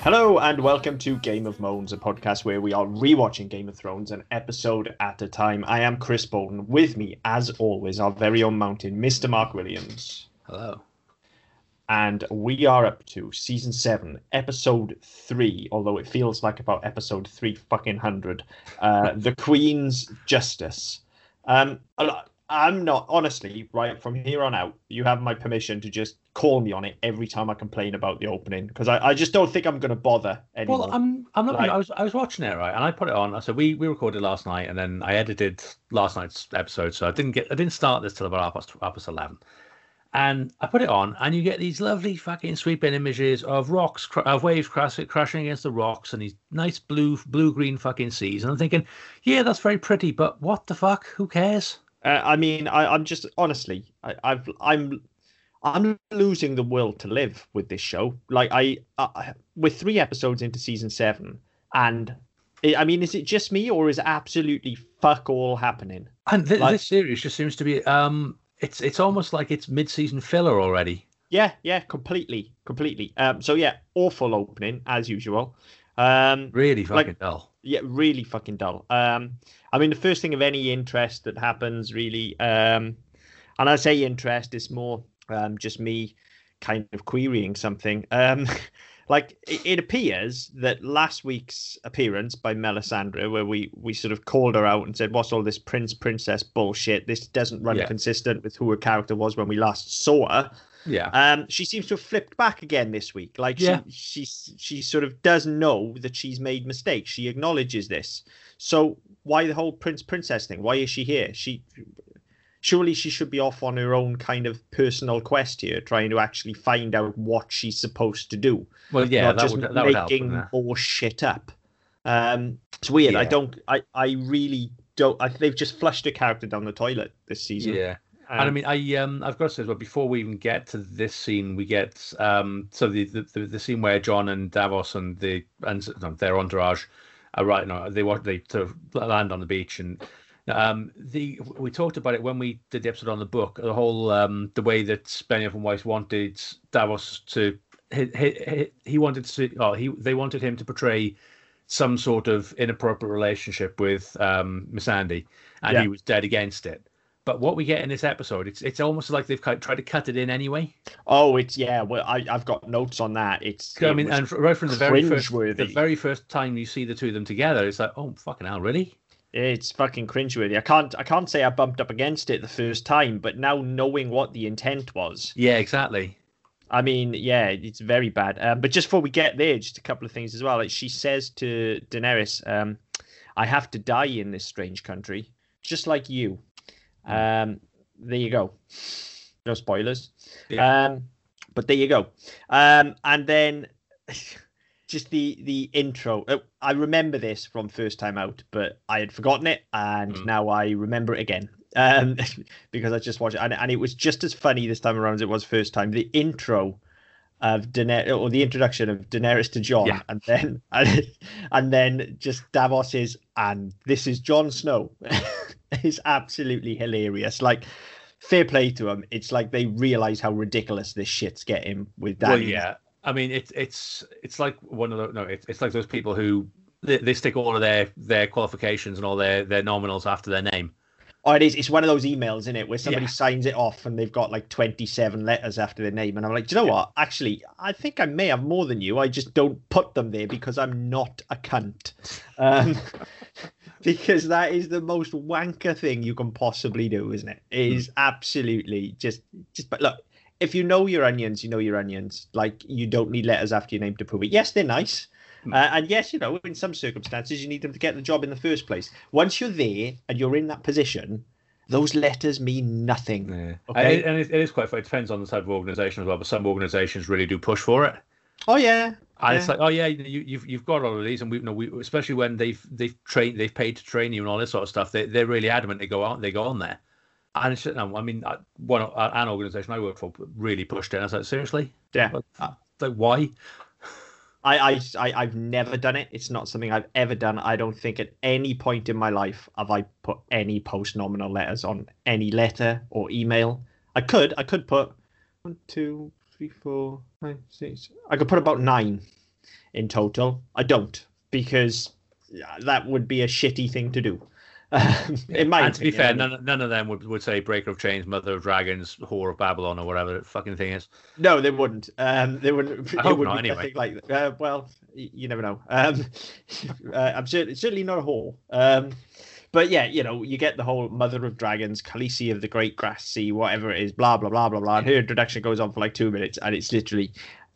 Hello and welcome to Game of Moans, a podcast where we are rewatching Game of Thrones an episode at a time. I am Chris Bolton. With me, as always, our very own mountain, Mr. Mark Williams. Hello. And we are up to season seven, episode three, although it feels like about episode three fucking hundred. Uh, the Queen's Justice. Um, I'm not honestly right from here on out. You have my permission to just call me on it every time I complain about the opening because I, I just don't think I'm going to bother anymore. Well, I'm I'm not. Like- I was I was watching it right, and I put it on. So we we recorded last night, and then I edited last night's episode. So I didn't get I didn't start this till about half past, half past eleven. And I put it on, and you get these lovely fucking sweeping images of rocks, of waves crash, crashing against the rocks, and these nice blue, blue green fucking seas. And I'm thinking, yeah, that's very pretty, but what the fuck? Who cares? Uh, I mean, I, I'm just honestly, I, I've, I'm, I'm losing the will to live with this show. Like I, I we're three episodes into season seven, and I I mean, is it just me or is absolutely fuck all happening? And th- Like- this series just seems to be um, it's it's almost like it's mid-season filler already. Yeah, yeah, completely, completely. Um, so yeah, awful opening as usual. Um, Really Like- fucking dull. yeah, really fucking dull. Um, I mean, the first thing of any interest that happens, really, um, and I say interest, is more um, just me kind of querying something. Um, like it, appears that last week's appearance by Melisandre, where we we sort of called her out and said, "What's all this prince princess bullshit? This doesn't run Yeah. consistent with who her character was when we last saw her." Yeah. Um, she seems to have flipped back again this week. Like Yeah. she, she, she sort of does know that she's made mistakes. She acknowledges this. So why the whole prince princess thing? Why is she here? She, surely she should be off on her own kind of personal quest here, trying to actually find out what she's supposed to do. Well, yeah, not that just would that would help. making wouldn't it? more shit up. Um, it's weird. I don't. I, I really don't. I, they've just flushed a character down the toilet this season. Yeah. and I Um, mean, I um, I've got to say, as well, before we even get to this scene, we get um, so the the, the, scene where Jon and Davos and the and no, their entourage are right. No, they want they sort of land on the beach and um, the we talked about it when we did the episode on the book. The whole um, the way that Benioff and Weiss wanted Davos to he, he, he wanted to oh he they wanted him to portray some sort of inappropriate relationship with um, Missandei, and Yeah. he was dead against it. But what we get in this episode, it's it's almost like they've tried to cut it in anyway. Oh, it's yeah. Well, I I've got notes on that. It's. I mean, was and right from the very first, the very first time you see the two of them together, it's like, oh fucking hell, really? It's fucking cringeworthy. I can't I can't say I bumped up against it the first time, but now knowing what the intent was, Yeah, exactly. I mean, yeah, it's very bad. Um, but just before we get there, just a couple of things as well. Like she says to Daenerys, um, "I have to die in this strange country, just like you." Um, there you go. No spoilers. Yeah. Um, but there you go. Um, and then just the the intro. Uh, I remember this from first time out, but I had forgotten it, and Mm. now I remember it again. Um, because I just watched it, and, and it was just as funny this time around as it was first time. The intro of Daenerys, or the introduction of Daenerys to Jon, Yeah. and then and, and then just Davos is, and this is Jon Snow. is absolutely hilarious. Like, fair play to them. It's like they realize how ridiculous this shit's getting with that. Well, yeah. I mean, it's it's it's like one of those. No, it's it's like those people who they, they stick all of their their qualifications and all their their nominals after their name. Oh, it is. It's one of those emails, isn't it, where somebody Yeah. signs it off and they've got like 27 letters after their name. And I'm like, do you know what? Actually, I think I may have more than you. I just don't put them there because I'm not a cunt. Um, because that is the most wanker thing you can possibly do, isn't it? It is absolutely just, just, but look, if you know your onions, you know your onions. Like, you don't need letters after your name to prove it. Yes, they're nice. Hmm. Uh, and yes, you know, in some circumstances, you need them to get the job in the first place. Once you're there and you're in that position, those letters mean nothing. Yeah. Okay. And, it, and it, it is quite. It depends on the type of organisation as well. But some organisations really do push for it. Oh yeah, And it's like, oh yeah, you, you've you've got all of these, and we you know we especially when they've they've trained, they've paid to train you and all this sort of stuff. They they're really adamant. They go out, they go on there, and no, I mean, one uh, an organisation I work for really pushed it. And I was like, seriously, yeah. Like, like why? I, I, I, I've never done it. It's not something I've ever done. I don't think at any point in my life have I put any post nominal letters on any letter or email. I could, I could put one, two, three, four, five, six. I could put about nine in total. I don't because that would be a shitty thing to do. In my and to be fair, I mean- none, none of them would, would say Breaker of Chains, Mother of Dragons, Whore of Babylon, or whatever the fucking thing is. No, they wouldn't. Um, they wouldn't. I it hope would not, be anyway. Like, uh, well, you never know. Um, uh, I'm certainly, certainly not a whore. Um, but yeah, you know, you get the whole Mother of Dragons, Khaleesi of the Great Grass Sea, whatever it is, blah blah blah blah blah. And her introduction goes on for like two minutes, and it's literally,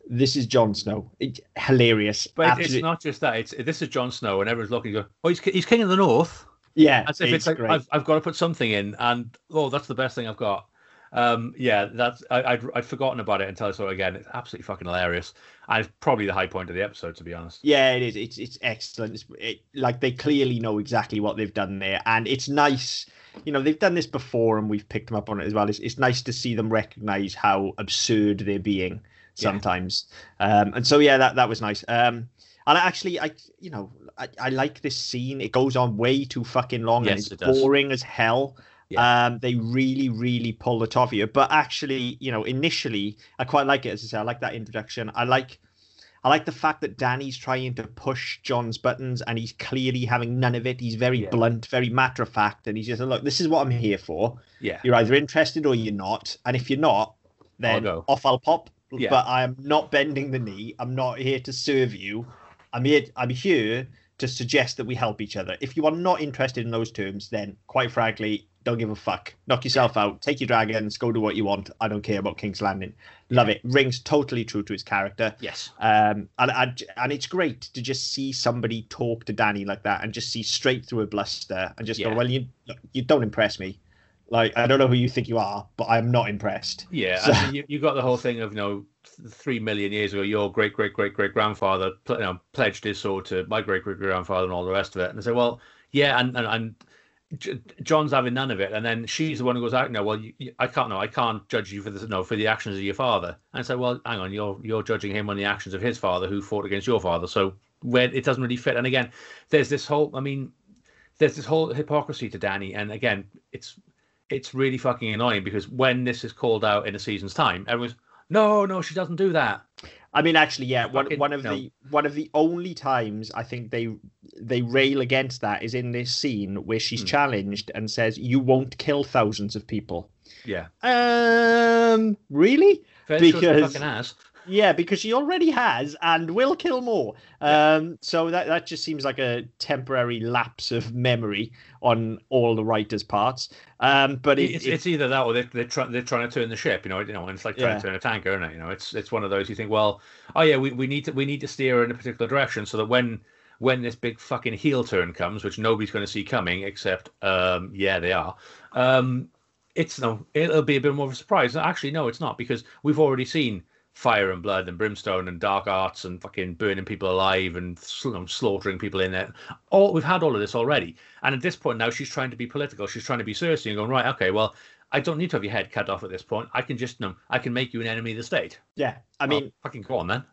this is Jon Snow. It's hilarious. But it's- Absolute- it's not just that. It's this is Jon Snow, and everyone's looking. Go, oh, he's he's king of the North. Yeah, As if it's, like great. I've, I've got to put something in, and oh, that's the best thing I've got. Um, yeah, that's I, I'd, I'd forgotten about it until I saw it again. It's absolutely fucking hilarious, and it's probably the high point of the episode, to be honest. Yeah, it is. It's it's excellent. It's, it, like they clearly know exactly what they've done there, and it's nice. You know, they've done this before, and we've picked them up on it as well. It's it's nice to see them recognize how absurd they're being sometimes. Um, and so yeah, that that was nice. Um, and I actually, I you know, I, I like this scene. It goes on way too fucking long, and it's it boring as hell. Yeah. Um, they really, really pull the top of you. But actually, you know, initially, I quite like it. As I say, I like that introduction. I like, I like the fact that Danny's trying to push Jon's buttons, and he's clearly having none of it. He's very Yeah. blunt, very matter of fact, and he's just look. This is what I'm here for. Yeah, You're either interested or you're not. And if you're not, then go. off I'll pop. Yeah. But I am not bending the knee. I'm not here to serve you. I'm here. I'm here to suggest that we help each other. If you are not interested in those terms, then quite frankly, don't give a fuck. Knock yourself out. Take your dragons. Go do what you want. I don't care about King's Landing. Love it. Rings totally true to his character. yes, Um, and, and and it's great to just see somebody talk to Danny like that and just see straight through a bluster and just Yeah. go, well, you you don't impress me. Like I don't know who you think you are, but I'm not impressed. yeah. So- and you, you got the whole thing of you know th- three million years ago, your great great great great grandfather you know, pledged his sword to my great great grandfather and all the rest of it. And I say, well, yeah, and and. and Jon's having none of it, and then she's the one who goes out. No, well, you, you- I can't. No, I can't judge you for this. No, for the actions of your father. And so, well, hang on, you're you're judging him on the actions of his father, who fought against your father. So where it doesn't really fit. And again, there's this whole. I mean, there's this whole hypocrisy to Danny, and again, it's it's really fucking annoying because when this is called out in a season's time, everyone's no, no, she doesn't do that. I mean, actually, yeah. One Fucking- one of no. the one of the only times I think they they rail against that is in this scene where she's Hmm. challenged and says, "You won't kill thousands of people." Yeah, Um, really? She Because-. Yeah, because she already has and will kill more. Um, so that that just seems like a temporary lapse of memory on all the writers' parts. Um, but it, it's, it- it's either that or they're they're, try, they're trying to turn the ship. You know, you know, and it's like trying Yeah. to turn a tanker, isn't it? You know, it's it's one of those you think, well, oh yeah, we, we need to we need to steer in a particular direction so that when when this big fucking heel turn comes, which nobody's going to see coming, except um, yeah, they are. Um, it's no, it'll be a bit more of a surprise. Actually, no, it's not because we've already seen fire and blood and brimstone and dark arts and fucking burning people alive and you know, slaughtering people in there. All we've had all of this already, and at this point now she's trying to be political. She's trying to be Cersei and going right. Okay, well, I don't need to have your head cut off at this point. I can just no, I can make you an enemy of the state. yeah, I Well, mean, fucking go on then.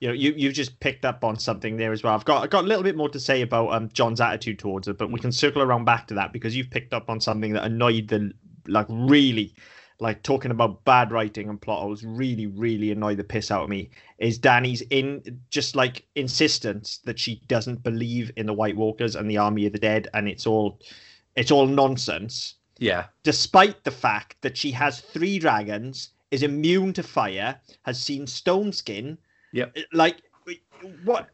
you know, you you just picked up on something there as well. I've got I've got a little bit more to say about um Jon's attitude towards it, but we can circle around back to that because you've picked up on something that annoyed the like really like talking about bad writing and plot holes really really annoy the piss out of me. Is danny's in just like insistence that she doesn't believe in the white walkers and the army of the dead and it's all it's all nonsense. Yeah, despite the fact that she has three dragons is immune to fire has seen stone skin. Yeah uh, like what?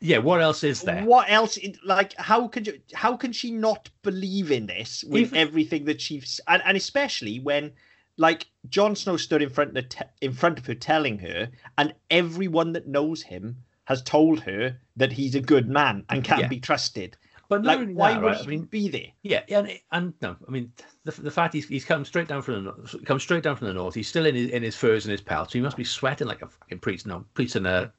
Yeah. What else is there? what else like how could you how can she not believe in this with Even- everything that she's and, and especially when like Jon Snow stood in front of te- in front of her telling her and everyone that knows him has told her that he's a good man and can Yeah. be trusted But like why that, would right? he I mean, be there Yeah, and and no, I mean the, the fact he's he's come straight down from the north, come straight down from the north. He's still in his in his furs and his pelts. So he must be sweating like a fucking priest. No, priest in a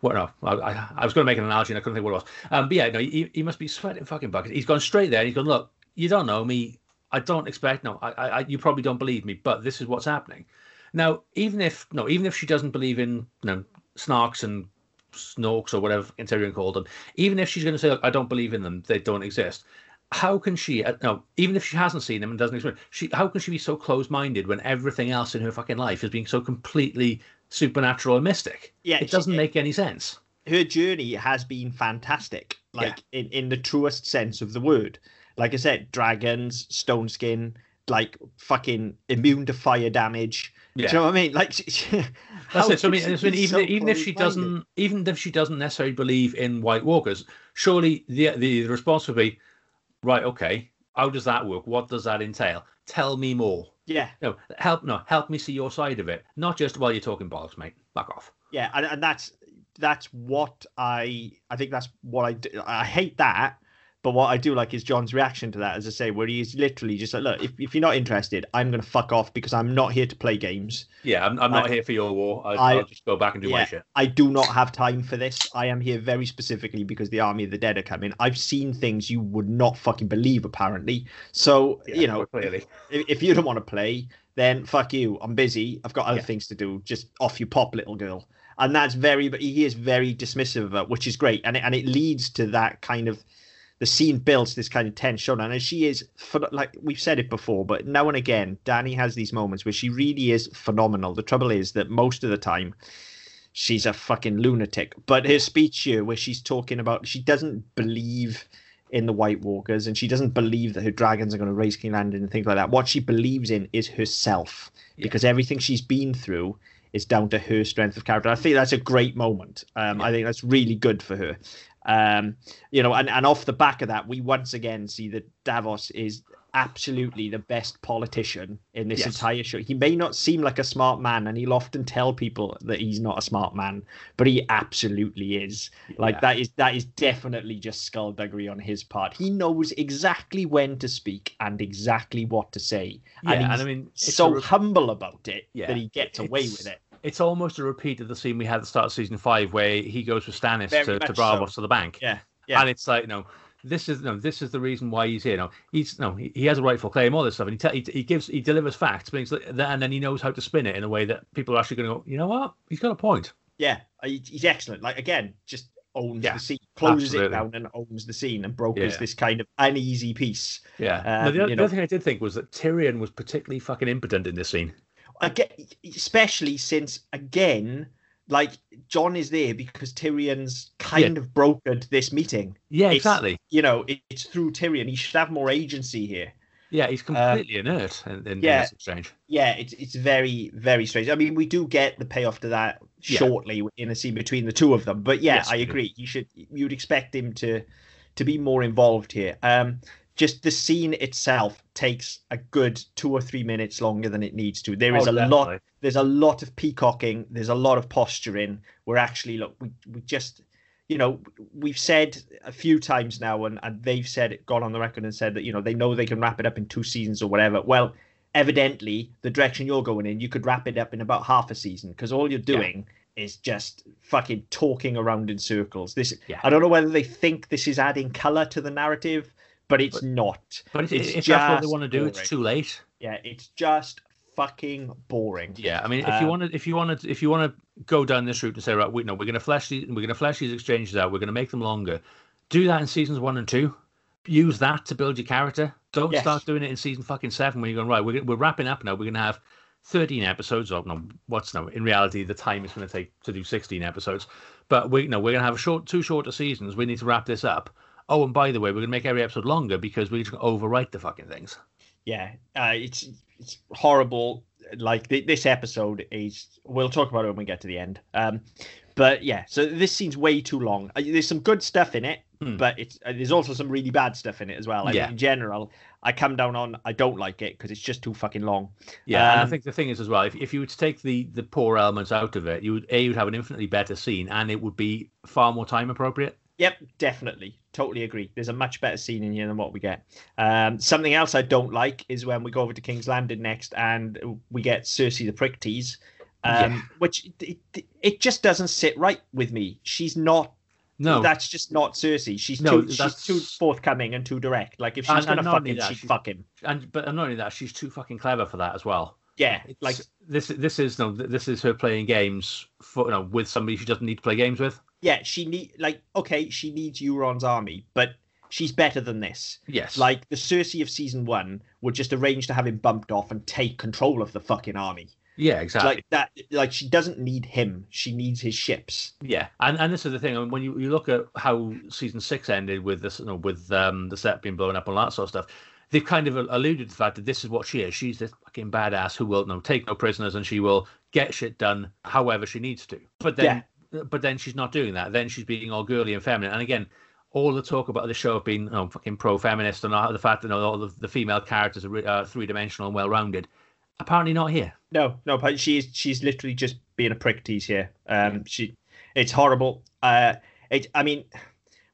what? No, I, I, I was going to make an analogy and I couldn't think what it was. Um, but yeah, no, he, he must be sweating fucking buckets. He's gone straight there. and He's gone. Look, you don't know me. I don't expect. No, I, I, you probably don't believe me, but this is what's happening. Now, even if no, even if she doesn't believe in you know snarks and snorks or whatever Tyrion called them, even if she's going to say, I don't believe in them, they don't exist. how can she? uh, No, even if she hasn't seen them and doesn't experience, she how can she be so close-minded when everything else in her fucking life is being so completely supernatural and mystic? Yeah, it doesn't make any sense. her journey has been fantastic like in, in the truest sense of the word like i said dragons stone skin like fucking immune to fire damage do Yeah. you know what i mean like That's it. So I mean, she it's been be even so even if she doesn't even if she doesn't necessarily believe in White Walkers, surely the the response would be, right, okay, how does that work? What does that entail? Tell me more. yeah No, help no, help me see your side of it. Not just while you're talking bollocks, mate. Back off. yeah and, and that's that's what i i think that's what i do. i hate that but what i do like is john's reaction to that as i say where he's literally just like look if, if you're not interested i'm gonna fuck off because i'm not here to play games Yeah, I'm, I'm not here for your war. I, I- I'll just go back and do my shit. I do not have time for this. I am here very specifically because the Army of the Dead are coming. I've seen things you would not fucking believe, apparently. So, Yeah, you know, clearly. if, if you don't want to play, then fuck you. I'm busy. I've got other Yeah. things to do. Just off you pop, little girl. And that's very, but he is very dismissive of it, which is great. And it, and it leads to that kind of, the scene builds this kind of tense showdown. And she is, like we've said it before, but now and again, Danny has these moments where she really is phenomenal. The trouble is that most of the time, she's a fucking lunatic. But her speech here, where she's talking about, she doesn't believe in the White Walkers and she doesn't believe that her dragons are going to raise King Landon and things like that. What she believes in is herself Yeah. because everything she's been through is down to her strength of character. I think that's a great moment. Um, I think that's really good for her. Um, you know, and, and off the back of that, we once again see that Davos is absolutely the best politician in this Yes. entire show. He may not seem like a smart man, and he'll often tell people that he's not a smart man, but he absolutely is. Like Yeah. that is that is definitely just skullduggery on his part. He knows exactly when to speak and exactly what to say, Yeah, and and, he's I mean, so a humble about it Yeah, that he gets away it's- with it. It's almost a repeat of the scene we had at the start of season five, where he goes with Stannis Very to, to Braavos so. to the bank. Yeah, yeah. and it's like no this is no this is the reason why he's here no he's no he, he has a rightful claim all this stuff and he, te- he he gives he delivers facts but like, and then he knows how to spin it in a way that people are actually going to go you know what he's got a point Yeah, he's excellent. Like again, just owns Yeah, the scene, closes absolutely. it down, and owns the scene, and brokers Yeah. this kind of uneasy peace. yeah Um, no, the, other, the other thing i did think was that tyrion was particularly fucking impotent in this scene Again, especially since again, like Jon is there because Tyrion's kind of brokered this meeting. yeah It's- exactly You know, it, it's through Tyrion. He should have more agency here. yeah he's completely inert in, in, yeah. in this exchange Yeah, it's it's very very strange. I mean, we do get the payoff to that Yeah. shortly in a scene between the two of them. But yeah, Yes, I agree. You should you'd expect him to to be more involved here. Um, just the scene itself takes a good two or three minutes longer than it needs to. There is Oh, a lot. There's a lot of peacocking. There's a lot of posturing. We're actually look. We we just. You know, we've said a few times now, and, and they've said it, gone on the record and said that you know they know they can wrap it up in two seasons or whatever. Well, evidently the direction you're going in, you could wrap it up in about half a season because all you're Yeah. doing is just fucking talking around in circles. This Yeah. I don't know whether they think this is adding color to the narrative, but it's But- not. but if, It's if that's what they want to do it's too late Yeah, it's just fucking boring. Yeah, I mean, if you Um, want to, if you want to, if you want to go down this route and say, right, we no, we're going to flesh these, we're going to flesh these exchanges out, we're going to make them longer. Do that in seasons one and two. Use that to build your character. Don't Yes. start doing it in season fucking seven when you're going right. We're we're wrapping up now. We're going to have thirteen episodes. Of no, what's no? In reality, the time it's going to take to do sixteen episodes. But we no, we're going to have a short, two shorter seasons. We need to wrap this up. Oh, and by the way, we're going to make every episode longer because we're just going to overwrite the fucking things. yeah uh, it's it's horrible like th- this episode is we'll talk about it when we get to the end um but yeah so this scene's way too long Uh, there's some good stuff in it Hmm. but it's uh, there's also some really bad stuff in it as well I Yeah. in general i come down on i don't like it because it's just too fucking long Yeah, and I Um, think the thing is as well, if, if you were to take the the poor elements out of it, you would a you'd have an infinitely better scene, and it would be far more time appropriate. Yep, definitely. Totally agree. There's a much better scene in here than what we get. Um, something else I don't like is when we go over to King's Landing next and we get Cersei the prick tease, um, Yeah. which it, it, just doesn't sit right with me. She's not. No, That's just not Cersei. She's No, too. She's too forthcoming and too direct. Like if she's And- gonna and fuck him, that, she'd she- fuck him. and but not only that, she's too fucking clever for that as well. Yeah, It's, like this this is no this is her playing games for you know with somebody she doesn't need to play games with. Yeah, she need like okay, she needs Euron's army, but she's better than this. Yes. Like the Cersei of season one would just arrange to have him bumped off and take control of the fucking army. yeah, exactly. Like that. Like she doesn't need him. She needs his ships. Yeah, and and this is the thing. I mean, when you, you look at how season six ended with this, you know, with um, the set being blown up and all that sort of stuff, they've kind of alluded to the fact that this is what she is. She's this fucking badass who will you know, take no prisoners and she will get shit done however she needs to. But then, but then she's not doing that. Then she's being all girly and feminine. And again, all the talk about the show being know, fucking pro-feminist and all the fact that you know, all the, the female characters are uh, three-dimensional and well-rounded. Apparently not here. No, no, but she's she's literally just being a prick tease here. Um, she, it's horrible. Uh, it. I mean,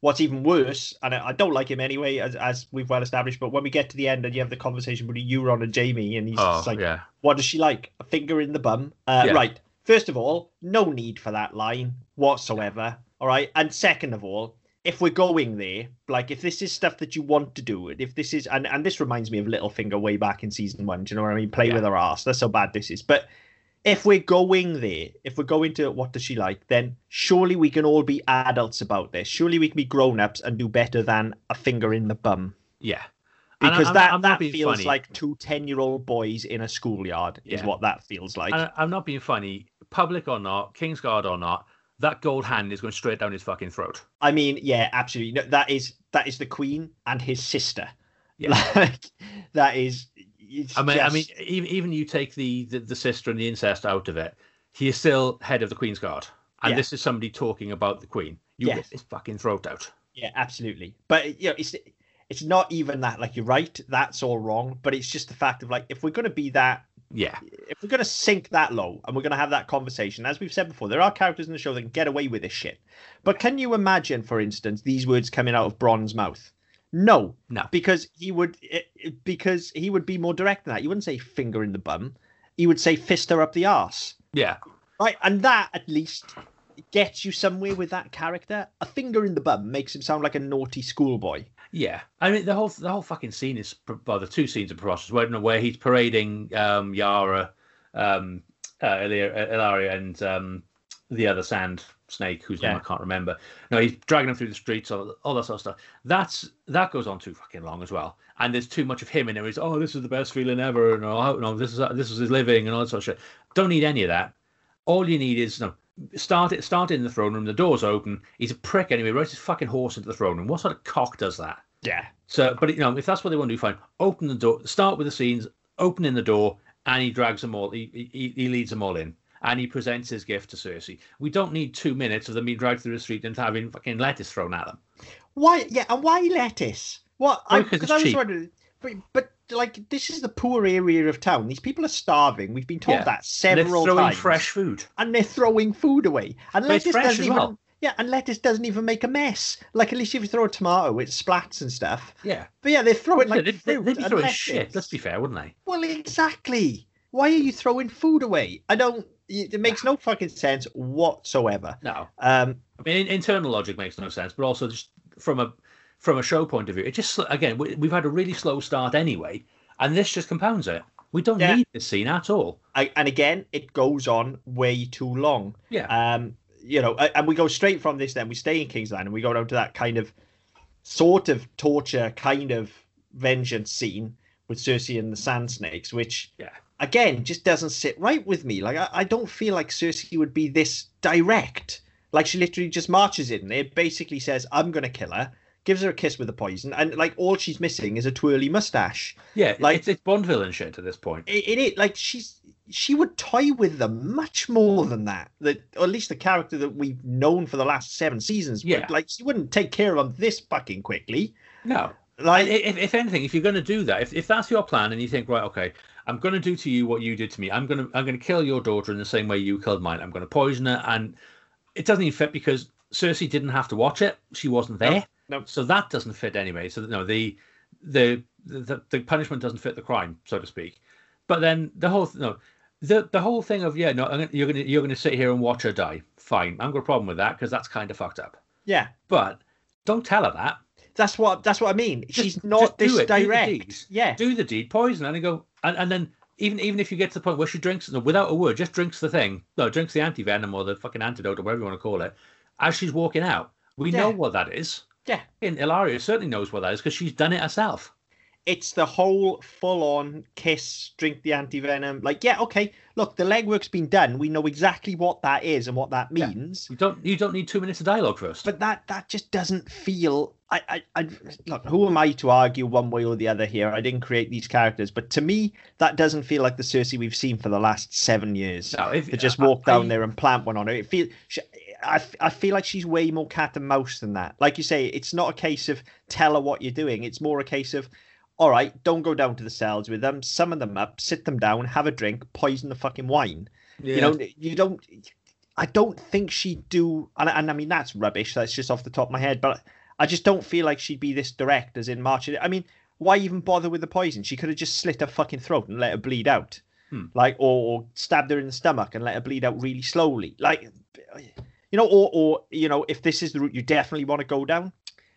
what's even worse, and I, I don't like him anyway, as as we've well established. But when we get to the end and you have the conversation between Euron and Jaime, and he's Oh, like, yeah. "What does she like? A finger in the bum?" Uh, Yeah. Right. First of all, no need for that line whatsoever. All right. And second of all, if we're going there, like if this is stuff that you want to do, if this is, and, and this reminds me of Littlefinger way back in season one. Do you know what I mean? Play Yeah. with her ass. That's how bad this is. But if we're going there, if we're going to what does she like, then surely we can all be adults about this. Surely we can be grown ups and do better than a finger in the bum. Yeah. Because I'm- that, I'm that feels funny. like two 10 year old boys in a schoolyard, is what that feels like. I'm not being funny. Public or not, Kingsguard or not, that gold hand is going straight down his fucking throat. I mean, yeah, absolutely. No, that is that is the Queen and his sister. Yeah. Like that is. It's I mean, I mean, even even you take the, the the sister and the incest out of it, he is still head of the Queen's Guard, and Yeah. this is somebody talking about the Queen. You Yes. rip his fucking throat out. yeah, absolutely. But you know, it's it's not even that. Like you're right, that's all wrong. But it's just the fact of like if we're going to be that, Yeah, if we're going to sink that low, and we're going to have that conversation, as we've said before, there are characters in the show that can get away with this shit. But can you imagine, for instance, these words coming out of Bronn's mouth? No, no, because he would it- it- because he would be more direct than that. He wouldn't say finger in the bum. He would say fist her up the arse. yeah, Right, and that at least gets you somewhere with that character. A finger in the bum makes him sound like a naughty schoolboy. Yeah. I mean, the whole the whole fucking scene is well, the two scenes are preposterous. Where, where he's parading um, Yara, um, uh, Ilia- Ellaria, and um, the other sand snake, whose name I can't remember. No, he's dragging him through the streets, all, all that sort of stuff. That's that goes on too fucking long as well. And there's too much of him in there. He's oh, this is the best feeling ever, and oh, no, this is this is his living, and all that sort of shit. Don't need any of that. All you need is no. Start it. Start in the throne room. The door's open. He's a prick anyway. Rides his fucking horse into the throne room. What sort of cock does that? Yeah. So, but you know, if that's what they want to do, fine. Open the door. Start with the scenes. Opening the door, and he drags them all. He, he he leads them all in, and he presents his gift to Cersei. We don't need two minutes of them being dragged through the street and having fucking lettuce thrown at them. Why? Yeah, and why lettuce? What? Well, I, 'cause because it's I was cheap. wondering, but, but like this is the poor area of town. These people are starving. We've been told Yeah. that And they're several throwing times. fresh food. and they're throwing food away. And But it's lettuce fresh doesn't as even. well. Yeah, and lettuce doesn't even make a mess. Like at least if you throw a tomato, it splats and stuff. Yeah, But yeah, they're throwing like they'd, they'd- fruit they'd be and throwing lettuce. shit. Let's be fair, wouldn't they? Well, exactly. Why are you throwing food away? I don't. It makes no fucking sense whatsoever. No. Um, I mean, in- internal logic makes no sense, but also just from a from a show point of view, it just again we, we've had a really slow start anyway, and this just compounds it. We don't Yeah. need this scene at all. I, and again, it goes on way too long. Yeah. Um, you know, and we go straight from this. Then we stay in King's Land, and we go down to that kind of sort of torture, kind of vengeance scene with Cersei and the Sand Snakes, which Yeah. again just doesn't sit right with me. Like I, I don't feel like Cersei would be this direct. Like she literally just marches in there, basically says, "I'm gonna kill her." Gives her a kiss with the poison, and like all she's missing is a twirly mustache. Yeah, Like- it's, it's Bond villain shit at this point. it, like she's she would toy with them much more than that that or at least the character that we've known for the last seven seasons Yeah. but like she wouldn't take care of them this fucking quickly No, like if, if anything, if you're going to do that, if, if that's your plan, and you think, right, okay, I'm going to do to you what you did to me. I'm going to I'm going to kill your daughter in the same way you killed mine. I'm going to poison her, and it doesn't even fit because Cersei didn't have to watch it. She wasn't there, no. so that doesn't fit anyway. So no, the the the, the punishment doesn't fit the crime, so to speak. But then the whole no. The, the whole thing of yeah no I'm gonna, you're gonna you're gonna sit here and watch her die fine I've got a problem with that because that's kind of fucked up yeah but don't tell her that that's what that's what i mean Just- she's not this it, do direct deed. yeah do the deed, poison, and then go, and, and then even even if you get to the point where she drinks no, without a word, just drinks the thing, no, drinks the anti venom or the fucking antidote or whatever you want to call it, as she's walking out. We know what that is. Yeah. And Ellaria certainly knows what that is because she's done it herself. it's the whole full on kiss, drink the anti venom. Like, yeah, okay, look, the legwork's been done. We know exactly what that is and what that Yeah. means. You don't you don't need two minutes of dialogue first. But that that just doesn't feel. I, I, I look. Who am I to argue one way or the other here? I didn't create these characters, but to me, that doesn't feel like the Cersei we've seen for the last seven years. No, if to just I- walk down I- there and plant one on her. It feel. I, I feel like she's way more cat and mouse than that. Like you say, it's not a case of tell her what you're doing. It's more a case of, all right, don't go down to the cells with them. Summon them up, sit them down, have a drink, poison the fucking wine. Yeah. You know, you don't. I don't think she'd do, and, and I mean that's rubbish. That's just off the top of my head, but I just don't feel like she'd be this direct as in March. I mean, why even bother with the poison? She could have just slit her fucking throat and let her bleed out, Hmm. like, or, or stabbed her in the stomach and let her bleed out really slowly, like, you know, or or you know, if this is the route you definitely want to go down,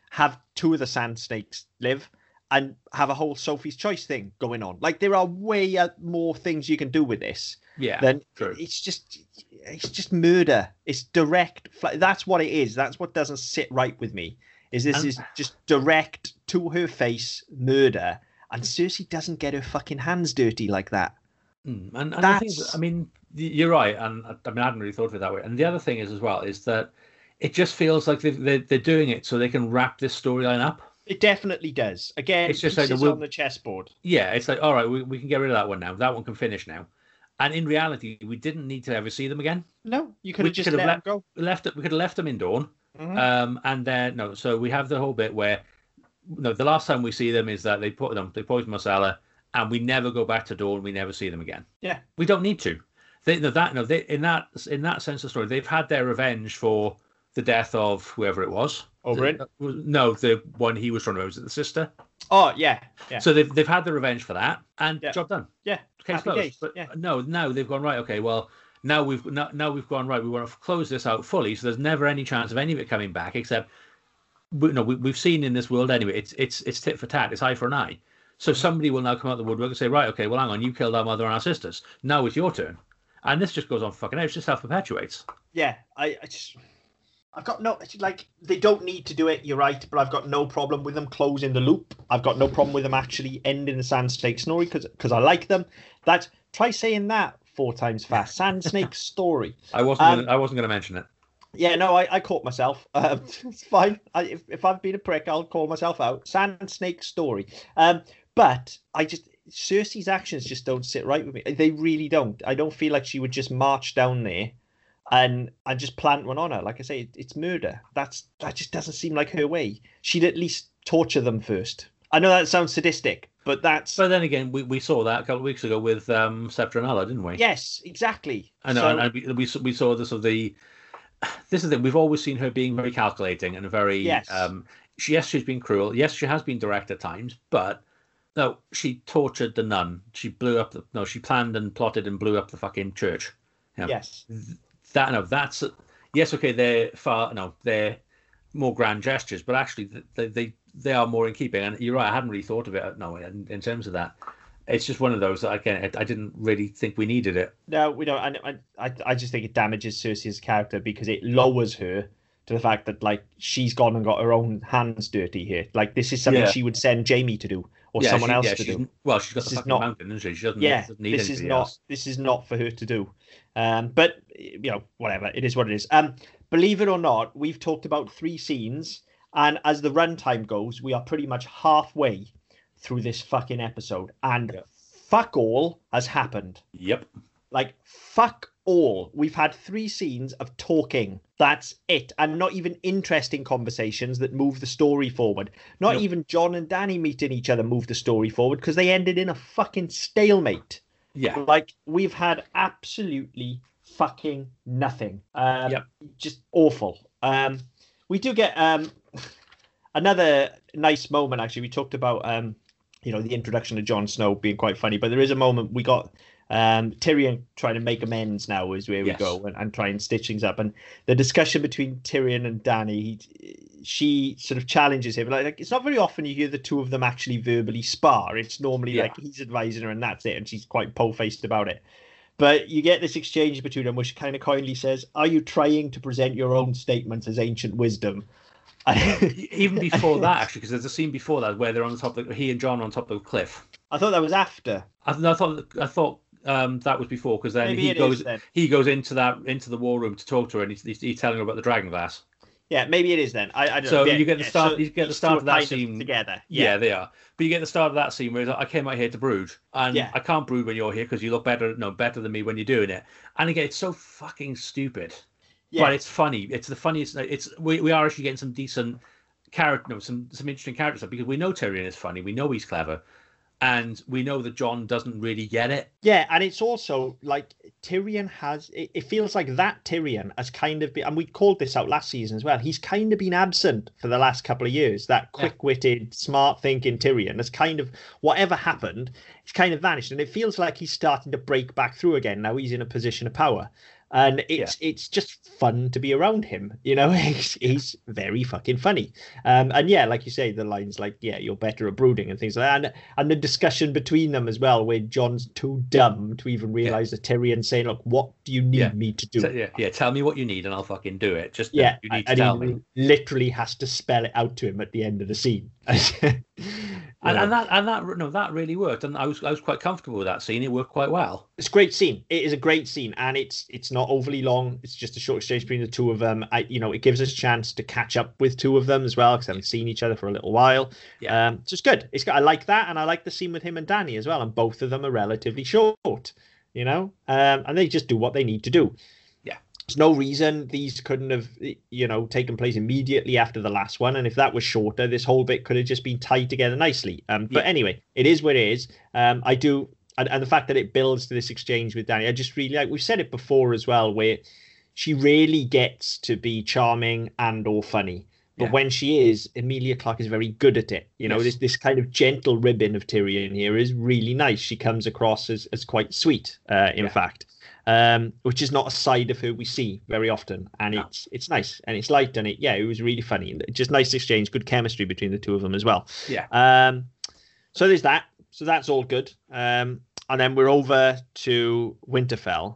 have two of the sand snakes live. And have a whole Sophie's Choice thing going on. Like there are way uh, more things you can do with this yeah. then it's just it's just murder it's direct that's what it is that's what doesn't sit right with me is this And- is just direct to her face murder and Cersei doesn't get her fucking hands dirty like that Mm, And, and I think, I mean, you're right, and I I mean, I hadn't really thought of it that way. And the other thing is as well is that it just feels like they're they're doing it so they can wrap this storyline up. it definitely does again It's just like the on the chessboard Yeah, it's like all right, we, we can get rid of that one now. That one can finish now. And in reality, we didn't need to ever see them again. no you could have just could have let go left it. We could have left them in Dorne. Mhm. Um, and then no, so we have the whole bit where no, the last time we see them is that they put them, they poison Myrcella, and we never go back to Dorne. We never see them again. Yeah. we don't need to. They that no, they in that in that sense of story, they've had their revenge for the death of whoever it was. Oberyn? The- uh, No, the one he was trying to was it the sister? oh yeah yeah So they've they've had the revenge for that, and Yeah. job done. yeah Case Happy closed. days, But yeah. no, now they've gone right. Okay, well now we've now, now we've gone right. We want to close this out fully, so there's never any chance of any of it coming back, except we, no, we, we've seen in this world anyway. It's it's it's tit for tat. It's eye for an eye. So somebody will now come out the woodwork and say, right, okay, well, hang on, you killed our mother and our sisters. Now it's your turn, and this just goes on fucking. It just self perpetuates. yeah I, I just I've got no like they don't need to do it. You're right, but I've got no problem with them closing the loop. I've got no problem with them actually ending the Sand Snake story because because I like them. That try saying that four times fast. Sand Snake story. I wasn't. Um, gonna, I wasn't going to mention it. Yeah, no, I, I caught myself. Um, it's fine. I, if, if I've been a prick, I'll call myself out. Sand Snake story. Um, but I just Cersei's actions just don't sit right with me. They really don't. I don't feel like she would just march down there and and just plant one on her. Like I say, it, it's murder. That's that just doesn't seem like her way. She'd at least torture them first. I know that sounds sadistic, but that's But then again, we, we saw that a couple of weeks ago with um, Septa Unella, didn't we? yes, exactly. I know, So- and, and we, we saw- we saw this of the. This is the we've always seen her being very calculating and very. Yes. Um, she, yes, she's been cruel. Yes, she has been direct at times, but no, she tortured the nun. She blew up the. No, she planned and plotted and blew up the fucking church. Yeah. yes. That no, that's yes, okay. They're far no, they're more grand gestures, but actually they they, they are more in keeping. And you're right, I hadn't really thought of it. No, in, in terms of that, it's just one of those that again, I didn't really think we needed it. No, we don't. And I, I, I just think it damages Cersei's character because it lowers her to the fact that like she's gone and got her own hands dirty here. Like this is something Yeah. she would send Jaime to do or Yeah, someone she- else yeah, to do. Well, she's got This the fucking not- mountain, isn't she? She doesn't, Yeah, doesn't need this is not else. this is not for her to do. Um, but you know, whatever it is, what it is. Um, believe it or not, we've talked about three scenes, and as the runtime goes, we are pretty much halfway through this fucking episode, and fuck all has happened. Yep. Like fuck all. We've had three scenes of talking. That's it. And not even interesting conversations that move the story forward. Not even Jon and Danny meeting each other move the story forward because they ended in a fucking stalemate. Yeah. Like we've had absolutely fucking nothing. Um, Yep. Just awful. Um, we do get um, another nice moment. Actually, we talked about um, you know the introduction of Jon Snow being quite funny, but there is a moment we got um, Tyrion trying to make amends now is where we Yes. go and, and try and stitch things up. And the discussion between Tyrion and Danny, he, she sort of challenges him. Like, like it's not very often you hear the two of them actually verbally spar. It's normally Yeah. like he's advising her and that's it, and she's quite pole faced about it. But you get this exchange between them where she kind of kindly says, Are you trying to present your own statements as ancient wisdom? Even before that, actually, because there's a scene before that where they're on the top of the, he and Jon are on top of the cliff. I thought that was after. I, I thought I thought um, that was before because then Maybe he goes is then. he goes into that into the war room to talk to her and he's, he's, he's telling her about the dragon glass. Yeah, maybe it is then. I, I don't So know. Yeah, you get the yeah, start- so you get the start of that scene- together. Yeah. Yeah. they are. But you get the start of that scene where he's like, I came out here to brood, and Yeah. I can't brood when you're here because you look better, no, better than me when you're doing it. And again, it's so fucking stupid, Yeah. but it's funny. It's the funniest. It's we, we are actually getting some decent character, no, some some interesting character stuff because we know Tyrion is funny, we know he's clever, and we know that Jon doesn't really get it. Yeah, and it's also like Tyrion has. It, it feels like that Tyrion has kind of been, and we called this out last season as well. He's kind of been absent for the last couple of years. That quick-witted, smart-thinking Tyrion has kind of whatever happened, he's kind of vanished, and it feels like he's starting to break back through again. Now he's in a position of power, and it's it's just fun to be around him. You know, he's he's very fucking funny. Um, and yeah, like you say, the lines like "Yeah, you're better at brooding" and things like that, and and the discussion between them as well, where Jon's too dumb to even realize that Tyrion saying, "Look, what do you need Yeah. me to do?" So, yeah, yeah. Tell me what you need, and I'll fucking do it. Just yeah, you need to tell he me. literally has to spell it out to him at the end of the scene. And, and that and that no, that really worked, and I was I was quite comfortable with that scene. It worked quite well. it's a great scene. It is a great scene, and it's it's not overly long. It's just a short exchange between the two of them. I, you know, it gives us a chance to catch up with two of them as well because I haven't seen each other for a little while. Yeah. Um, so it's good. It's I like that, and I like the scene with him and Danny as well. And both of them are relatively short, you know, um, and they just do what they need to do. There's no reason these couldn't have, you know, taken place immediately after the last one. And if that was shorter, this whole bit could have just been tied together nicely. Um, but Yeah. anyway, it is what it is. Um, I do, and, and the fact that it builds to this exchange with Danny, I just really like. We've said it before as well, where she really gets to be charming and or funny. But Yeah. when she is, Emilia Clarke is very good at it. You know, Yes. this this kind of gentle ribbon of Tyrion here is really nice. She comes across as, as quite sweet, uh, in Yeah. fact, um, which is not a side of her we see very often. And No. it's it's nice and it's light and it yeah, it was really funny. And Just nice exchange, good chemistry between the two of them as well. Yeah. Um, so there's that. So that's all good. Um, and then we're over to Winterfell,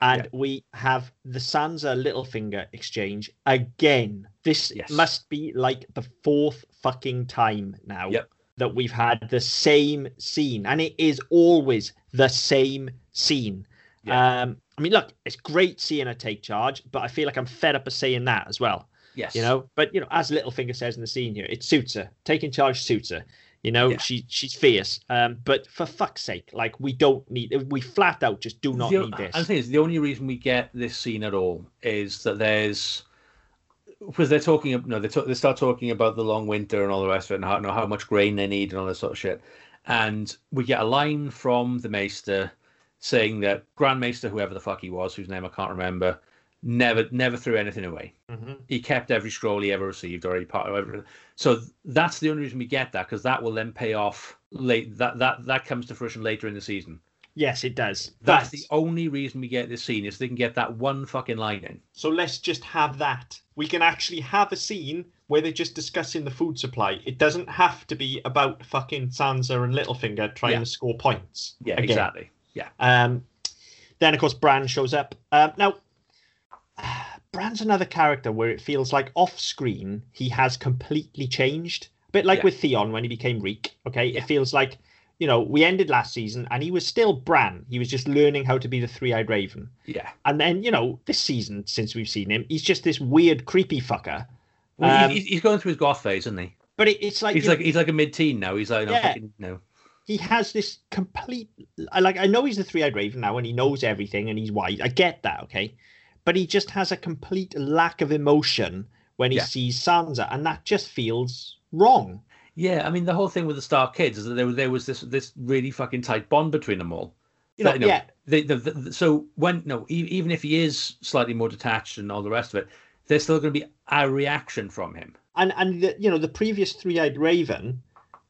and Yeah. we have the Sansa Littlefinger exchange again. This Yes. must be like the fourth fucking time now Yep. that we've had the same scene, and it is always the same scene. Um, I mean, look, it's great seeing her take charge, but I feel like I'm fed up of saying that as well Yes. you know but you know as littlefinger says in the scene here it suits her taking charge suits her you know Yeah. she she's fierce um but for fuck's sake like we don't need we flat out just do not the, need this And the thing is, the only reason we get this scene at all is that there's because they're talking, know, they, talk, they start talking about the long winter and all the rest of it, and how, you know, how much grain they need and all this sort of shit. And we get a line from the Maester saying that Grand Maester, whoever the fuck he was, whose name I can't remember, never never threw anything away. Mhm. He kept every scroll he ever received or any part of everything. So that's the only reason we get that because that will then pay off late. That that that comes to fruition later in the season. yes it does That's the only reason we get this scene is they can get that one fucking line in. so let's just have that we can actually have a scene where they're just discussing the food supply it doesn't have to be about fucking sansa and littlefinger trying Yeah. to score points Yeah, again. exactly. Yeah, Um, then of course Bran shows up. Um, now, Bran's another character where it feels like off screen he has completely changed. A bit like Yeah. with Theon when he became Reek. Okay, Yeah. it feels like you know we ended last season and he was still Bran. He was just learning how to be the Three Eyed Raven. yeah. And then you know this season since we've seen him, he's just this weird creepy fucker. Well, Um, he's, he's going through his goth phase, isn't he? But it, it's like He's like know, he's like a mid-teen now. He's like, no, Yeah. fucking, no. He has this complete like I know he's the three-eyed raven now and he knows everything and he's wise. I get that, okay? But he just has a complete lack of emotion when he Yeah. sees Sansa and that just feels wrong. Yeah, I mean the whole thing with the Stark kids is that there was there was this this really fucking tight bond between them all. You know, That, you know, yeah. They, the, the, so when no, e- even if he is slightly more detached and all the rest of it, there's still going to be a reaction from him. And and the, you know, the previous three-eyed raven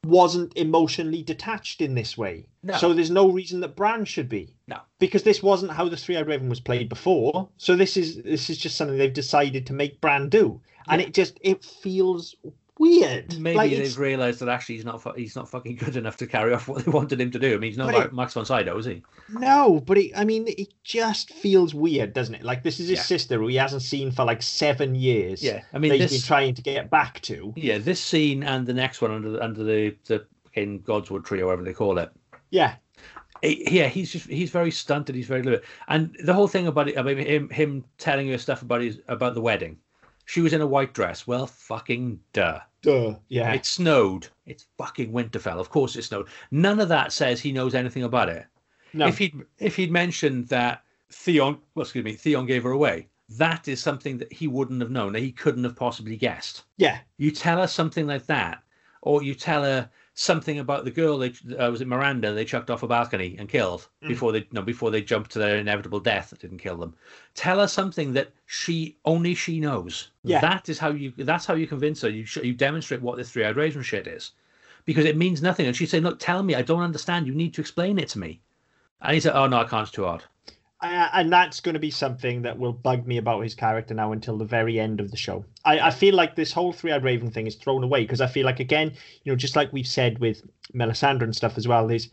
wasn't emotionally detached in this way. No. So there's no reason that Bran should be. No. Because this wasn't how the three-eyed raven was played before. So this is this is just something they've decided to make Bran do. And Yeah. it just it feels weird. Maybe Like, they've realised that actually he's not fu- he's not fucking good enough to carry off what they wanted him to do. I mean, he's not like it- Max von Sydow, is he? No, but it, I mean, it just feels weird, doesn't it? Like this is his Yeah. sister who he hasn't seen for like seven years. Yeah, I mean, that he's been trying to get back to. yeah this scene and the next one under the, under the the fucking Godswood tree or whatever they call it. Yeah, yeah, he's just he's very stunted. He's very little, and the whole thing about it mean him him telling her stuff about his about the wedding. She was in a white dress. Well, fucking duh. duh. Yeah, It snowed. It's fucking Winterfell. Of course it snowed. None of that says he knows anything about it. no, If he'd if he'd mentioned that Theon, well, excuse me, Theon gave her away, that is something that he wouldn't have known. That he couldn't have possibly guessed. yeah, You tell her something like that, or you tell her something about the girl they uh, was it Myranda they chucked off a balcony and killed Mm. before they no before they jumped to their inevitable death that didn't kill them. Tell her something that she only she knows. Yeah. That is how you that's how you convince her. You sh- you demonstrate what this three-eyed raven shit is, because it means nothing. And she'd say, "Look, tell me. I don't understand. You need to explain it to me." And he said, "Oh no, I can't. It's too hard." And that's going to be something that will bug me about his character now until the very end of the show. I, I feel like this whole three-eyed raven thing is thrown away because I feel like again, you know, just like we've said with Melisandre and stuff as well, there's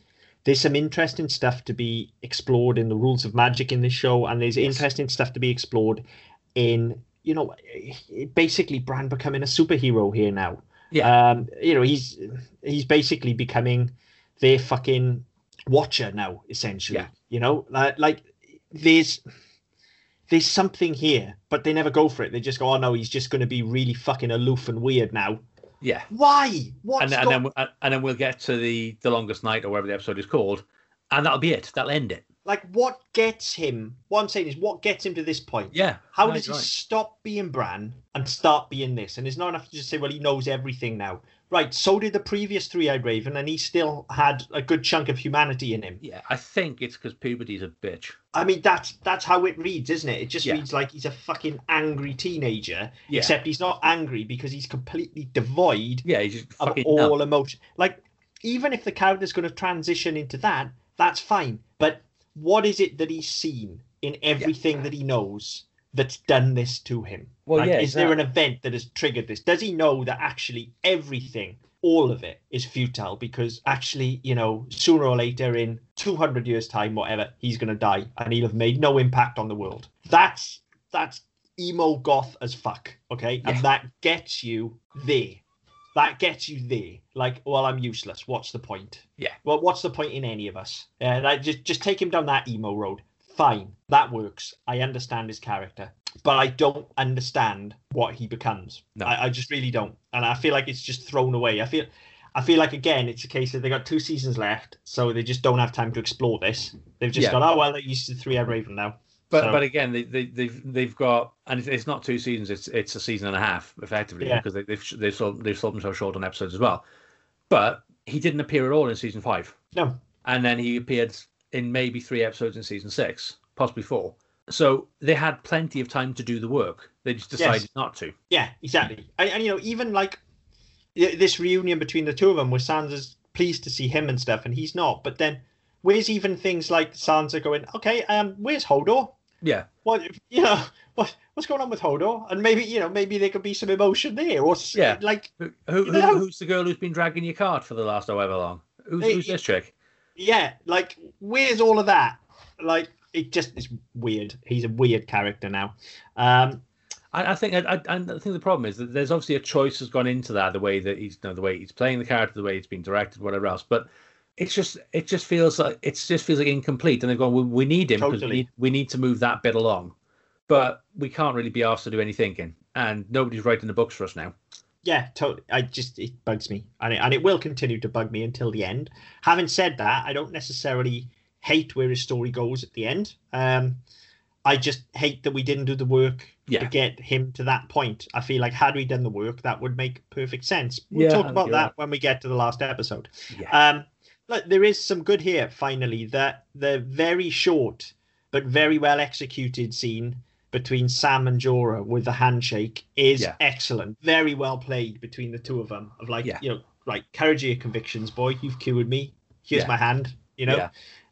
there's some interesting stuff to be explored in the rules of magic in this show, and there's Yes. interesting stuff to be explored in you know basically Bran becoming a superhero here now. Yeah. Um, you know, he's he's basically becoming their fucking watcher now, essentially. Yeah. You know, like like there's there's something here, but they never go for it. They just go, oh no, he's just going to be really fucking aloof and weird now. Yeah. Why? What's and, and then and, then we'll get to the the longest night or whatever the episode is called, and that'll be it. That'll end it. like what gets him? What I'm saying is, what gets him to this point? Yeah. How does he right. stop being Bran and start being this? And it's not enough to just say, well, he knows everything now. Right, so did the previous three-eyed raven, and he still had a good chunk of humanity in him. Yeah, I think it's because puberty's a bitch. I mean, that's that's how it reads, isn't it? It just Yeah. reads like he's a fucking angry teenager, Yeah. except he's not angry because he's completely devoid Yeah, he's of all numb. emotion. Like, even if the character's going to transition into that, that's fine. But what is it that he's seen in everything that he knows that's done this to him? Well, Like, yeah, is there an event that has triggered this? Does he know that actually everything, all of it, is futile? Because actually, you know, sooner or later, in 200 years' time, whatever, he's going to die and he'll have made no impact on the world. That's that's emo goth as fuck, okay? Yeah. And that gets you there. That gets you there. Like, well, I'm useless. What's the point? Yeah. Well, what's the point in any of us? Uh, that, just just take him down that emo road. Fine, that works. I understand his character, but I don't understand what he becomes. No. I, I just really don't, and I feel like it's just thrown away. I feel, I feel like again, it's a case that they got two seasons left, so they just don't have time to explore this. They've just Yeah. gone, oh well, they're used to three-eyed raven now. But So- but again, they, they they've they've got and it's, it's not two seasons. It's it's a season and a half effectively Yeah. because they, they've they've sold they've sold themselves short on episodes as well. But he didn't appear at all in season five, No, and then he appeared in maybe three episodes in season six, possibly four. So they had plenty of time to do the work. They just decided not to. Yeah, exactly. And, and you know, even like this reunion between the two of them, where Sansa's pleased to see him and stuff, and he's not. But then, where's even things like Sansa going, "Okay, um, where's Hodor? Yeah, What you know, what what's going on with Hodor?" And maybe you know, maybe there could be some emotion there, or Yeah. like who, who, You know- who's the girl who's been dragging your cart for the last however long? Who's, Hey, who's this chick? yeah, like where's all of that? Like it just is weird. He's a weird character now. Um, I, I think I, I, I think the problem is that there's obviously a choice has gone into that the way that he's you know, the way he's playing the character, the way it's been directed, whatever else. But it's just it just feels like it just feels like incomplete. And they're going, we, we need him because we Totally. need we need to move that bit along, but we can't really be asked to do any thinking, and nobody's writing the books for us now. Yeah, totally. I just it bugs me, and it, and it will continue to bug me until the end. Having said that, I don't necessarily hate where his story goes at the end. Um, I just hate that we didn't do the work Yeah. to get him to that point. I feel like had we done the work, that would make perfect sense. We'll Yeah, talk about that right. when we get to the last episode. Yeah, Um, look, there is some good here. Finally, that the very short but very well executed scene between Sam and Jorah with the handshake is excellent. Very well played between the two of them. Of like, you know, right, courage of your convictions, boy. You've cured me. Here's my hand. You know.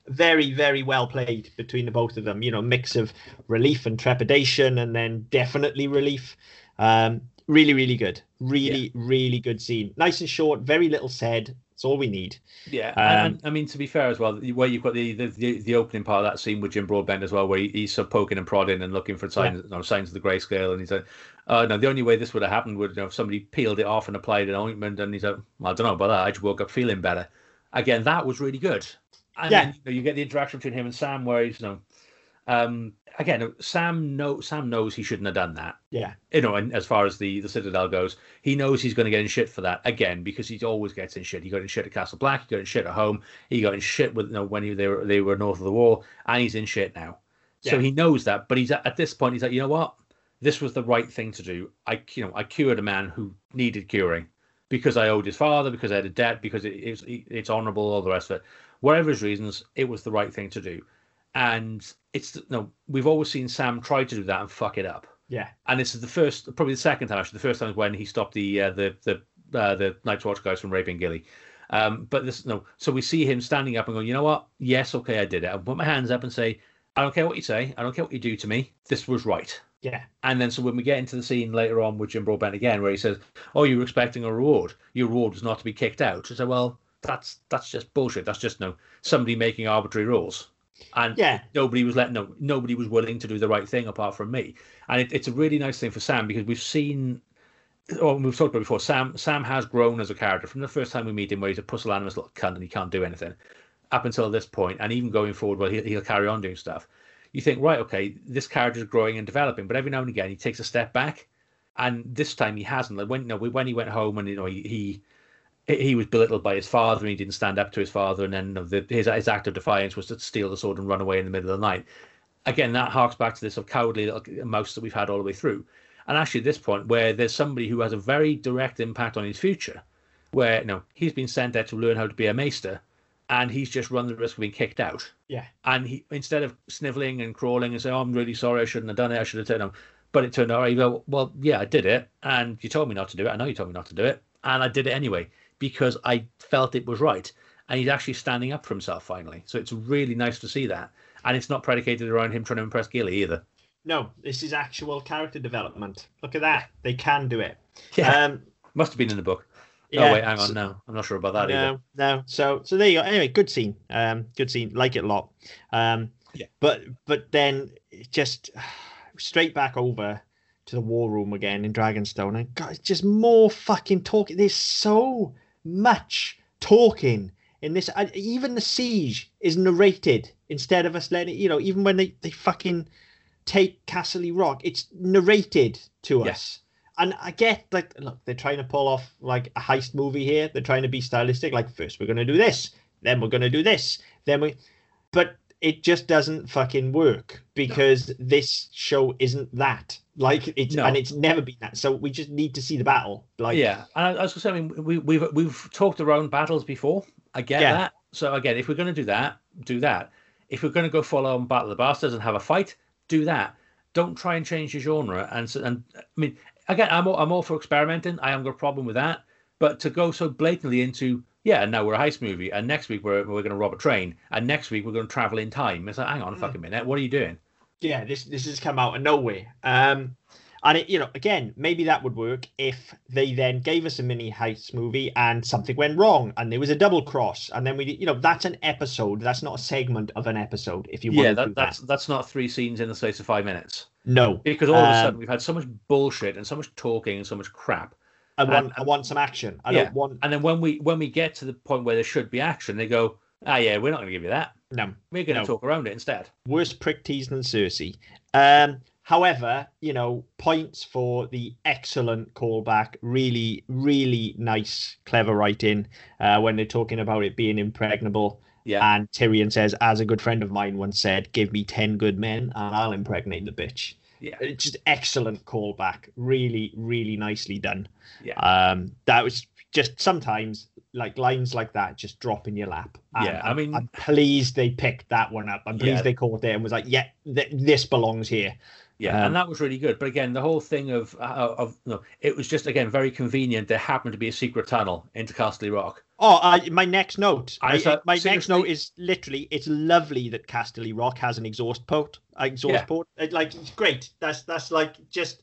Yeah. Very, very well played between the both of them. You know, mix of relief and trepidation, and then definitely relief. Um, really, really good. Really, really good scene. Nice and short. Very little said. It's all we need. Yeah, Um, and, I mean to be fair as well, where you've got the the, the, opening part of that scene with Jim Broadbent as well, where he, he's sort of poking and prodding and looking for signs, know, signs of the grayscale, and he's like, "Oh no, the only way this would have happened would you know if somebody peeled it off and applied an ointment." And he's like, well, "I don't know about that. I just woke up feeling better." Again, that was really good. And Yeah. then, you, know, you get the interaction between him and Sam, where he's you know, um, again, Sam know Sam knows he shouldn't have done that Yeah. you know, and as far as the the Citadel goes, he knows he's going to get in shit for that again because he always gets in shit. He got in shit at Castle Black, he got in shit at home, he got in shit with you know when he, they were they were north of the wall, and he's in shit now. So Yeah. he knows that, but he's at, at this point he's like, you know what, this was the right thing to do. I you know I cured a man who needed curing because I owed his father, because I had a debt, because it, it's it's honourable, all the rest of it. Whatever his reasons, it was the right thing to do. And it's no, we've always seen Sam try to do that and fuck it up Yeah. and this is the first, probably the second time actually. The first time is when he stopped the uh, the the uh, the Night's Watch guys from raping Gilly. Um, but this no, so we see him standing up and going, you know what? Yes, okay, I did it. I put my hands up and say, I don't care what you say, I don't care what you do to me. This was right. Yeah. And then so when we get into the scene later on with Jim Broadbent again, where he says, "Oh, you were expecting a reward. Your reward was not to be kicked out." I said, "Well, that's that's just bullshit. That's just no somebody making arbitrary rules." And Yeah. nobody was letting no nobody was willing to do the right thing apart from me and it, it's a really nice thing for sam because we've seen or we've talked about before sam sam has grown as a character from the first time we meet him where he's a pusillanimous little cunt and he can't do anything up until this point and even going forward well he'll, he'll carry on doing stuff you think right okay this character is growing and developing but every now and again he takes a step back and this time he hasn't like when you know when he went home and you know he, he he was belittled by his father and he didn't stand up to his father and then the, his, his act of defiance was to steal the sword and run away in the middle of the night. Again that harks back to this sort of cowardly little mouse that we've had all the way through. And actually at this point where there's somebody who has a very direct impact on his future where you know he's been sent there to learn how to be a maester and he's just run the risk of being kicked out. Yeah. and he instead of sniveling and crawling and saying oh, i'm really sorry i shouldn't have done it i should have turned him but it turned out oh, you go well yeah i did it and you told me not to do it i know you told me not to do it and i did it anyway because i felt it was right and he's actually standing up for himself finally so it's really nice to see that and it's not predicated around him trying to impress gilly either No, this is actual character development. Look at that. They can do it. yeah Um, must have been in the book yeah, oh wait hang on so- no i'm not sure about that either no, no. So, so there you go. Anyway, good scene. Um, good scene. Like it a lot. Um, Yeah. But, but then just straight back over to the war room again in Dragonstone, and God, it's just more fucking talking. There's so much talking in this. Even the siege is narrated instead of us letting. You know, even when they they fucking take Castle Rock, it's narrated to Yeah. us. And I get like, look, they're trying to pull off like a heist movie here. They're trying to be stylistic. Like, first we're going to do this, then we're going to do this, then we. But it just doesn't fucking work because this show isn't that. Like it's No. and it's never been that. So we just need to see the battle. Like, yeah, and I, I was to say, I mean, we, we've we've talked around battles before. I get Yeah. that. So again, if we're going to do that, do that. If we're going to go follow on Battle of the Bastards and have a fight, do that. Don't try and change the genre. And s- and I mean, again, I'm all, I'm all for experimenting. I haven't got a problem with that. But to go so blatantly into yeah, now we're a heist movie, and next week we're we're going to rob a train, and next week we're going to travel in time. It's like, hang on a Mm. fucking minute, what are you doing? yeah this this has come out of nowhere um and it you know again maybe that would work if they then gave us a mini heist movie and something went wrong and there was a double cross and then we you know that's an episode that's not a segment of an episode if you want Yeah, to that, that's that that's not three scenes in the space of five minutes. no Because all of a Um, sudden we've had so much bullshit and so much talking and so much crap. I want and- i want some action i Yeah. don't want And then when we when we get to the point where there should be action, they go, ah, yeah, we're not going to give you that. no We're going to No. talk around it instead. worse prick tease than Cersei. Um, however, you know, points for the excellent callback. Really, really nice, clever writing uh, when they're talking about it being impregnable. Yeah, And Tyrion says, as a good friend of mine once said, give me 10 good men and I'll impregnate the bitch. Yeah, It's just excellent callback. Really, really nicely done. yeah. Um, that was just sometimes like lines like that just drop in your lap. And Yeah, I mean- I'm pleased they picked that one up. I'm pleased Yeah. they caught it and was like, yeah, th- this belongs here. Yeah, Um, and that was really good. But again, the whole thing of uh, of no, it was just again very convenient. There happened to be a secret tunnel into Castle Rock. Oh, I, my next note. I My, my next note is literally, it's lovely that Casterly Rock has an exhaust port. Exhaust Yeah. port. It, like, it's great. That's that's like just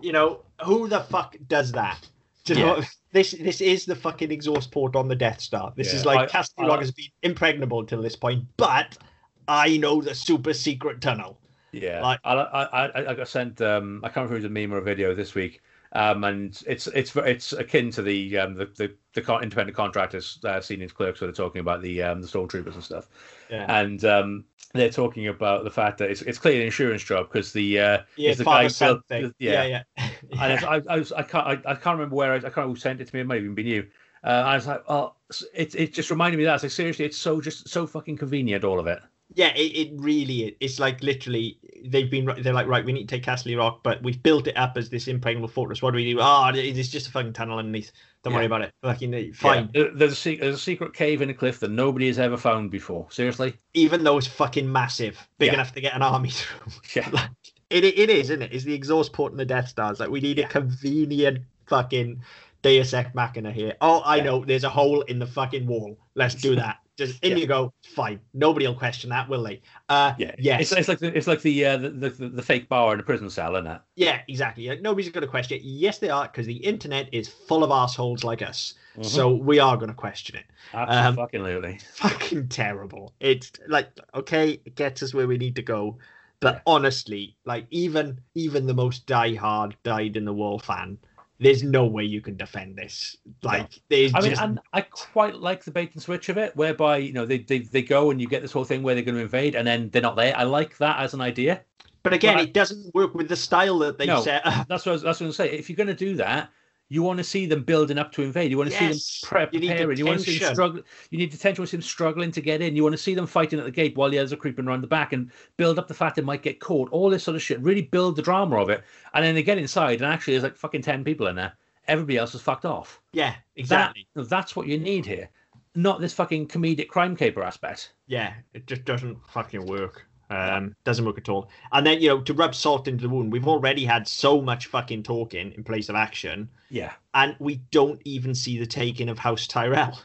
you know, who the fuck does that? Do you Yeah. what? This this is the fucking exhaust port on the Death Star. This is like I- Castle Rock has been impregnable until this point, but I know the super secret tunnel. Yeah, Like- I, I, I, I got sent. Um, I can't remember if it was a meme or a video this week. Um, and it's it's it's akin to the um, the the, the independent contractors uh, senior clerks where they're talking about the um, the stormtroopers and stuff. Yeah. And um, they're talking about the fact that it's it's clearly an insurance job because the uh, Yeah, the guy built- thing. yeah. Yeah, yeah. and it's, I, I was I can't I, I can't remember where I, I can't remember who sent it to me. It might have even been you. Uh, I was like, oh, it it just reminded me of that. It's like seriously, it's so just so fucking convenient, all of it. Yeah, it, it really. It's like literally they've been they're like right, we need to take Castle Rock, but we've built it up as this impregnable fortress. What do we do? Ah, it's just a fucking tunnel underneath. Don't worry about it. Fucking fine. Yeah, There's a there's a secret cave in a cliff that nobody has ever found before. Seriously. Even though it's fucking massive, big Yeah. enough to get an army through. Yeah. Like, it it is, isn't it? It's the exhaust port and the Death Stars. Like we need a convenient fucking Deus Ex Machina here. Oh, I Yeah. know. There's a hole in the fucking wall. Let's do that. Just in Yeah. you go. Fine. Nobody will question that, will they? Uh, Yeah. Yes. It's, it's like the, it's like the, uh, the, the the fake bar in a prison cell, isn't it? Yeah, exactly. Nobody's going to question it. Yes, they are, because the internet is full of assholes like us. Mhm. So we are going to question it. um, Absolutely. Fucking terrible. It's like okay, it gets us where we need to go, but Yeah. honestly, like even even the most diehard died in the wall fan, there's no way you can defend this. Like there's I mean, just and I quite like the bait and switch of it, whereby you know they, they they go and you get this whole thing where they're going to invade and then they're not there. I like that as an idea. but again, I- it doesn't work with the style that they No. set up. That's what I was, that's what I was going to say. If you're going to do that, you want to see them building up to invade. You want to Yes, see them prep, you preparing. You want to see them struggle. You need the tension. You want to see them struggling to get in. You want to see them fighting at the gate while the others are creeping around the back and build up the fact they might get caught. All this sort of shit. Really build the drama of it. And then they get inside and actually there's like fucking ten people in there. Everybody else is fucked off. Yeah, exactly. That, that's what you need here. Not this fucking comedic crime caper aspect. yeah, it just doesn't fucking work. Um, doesn't work at all. And then you know, to rub salt into the wound, we've already had so much fucking talking in place of action, Yeah. and we don't even see the taking of House Tyrell.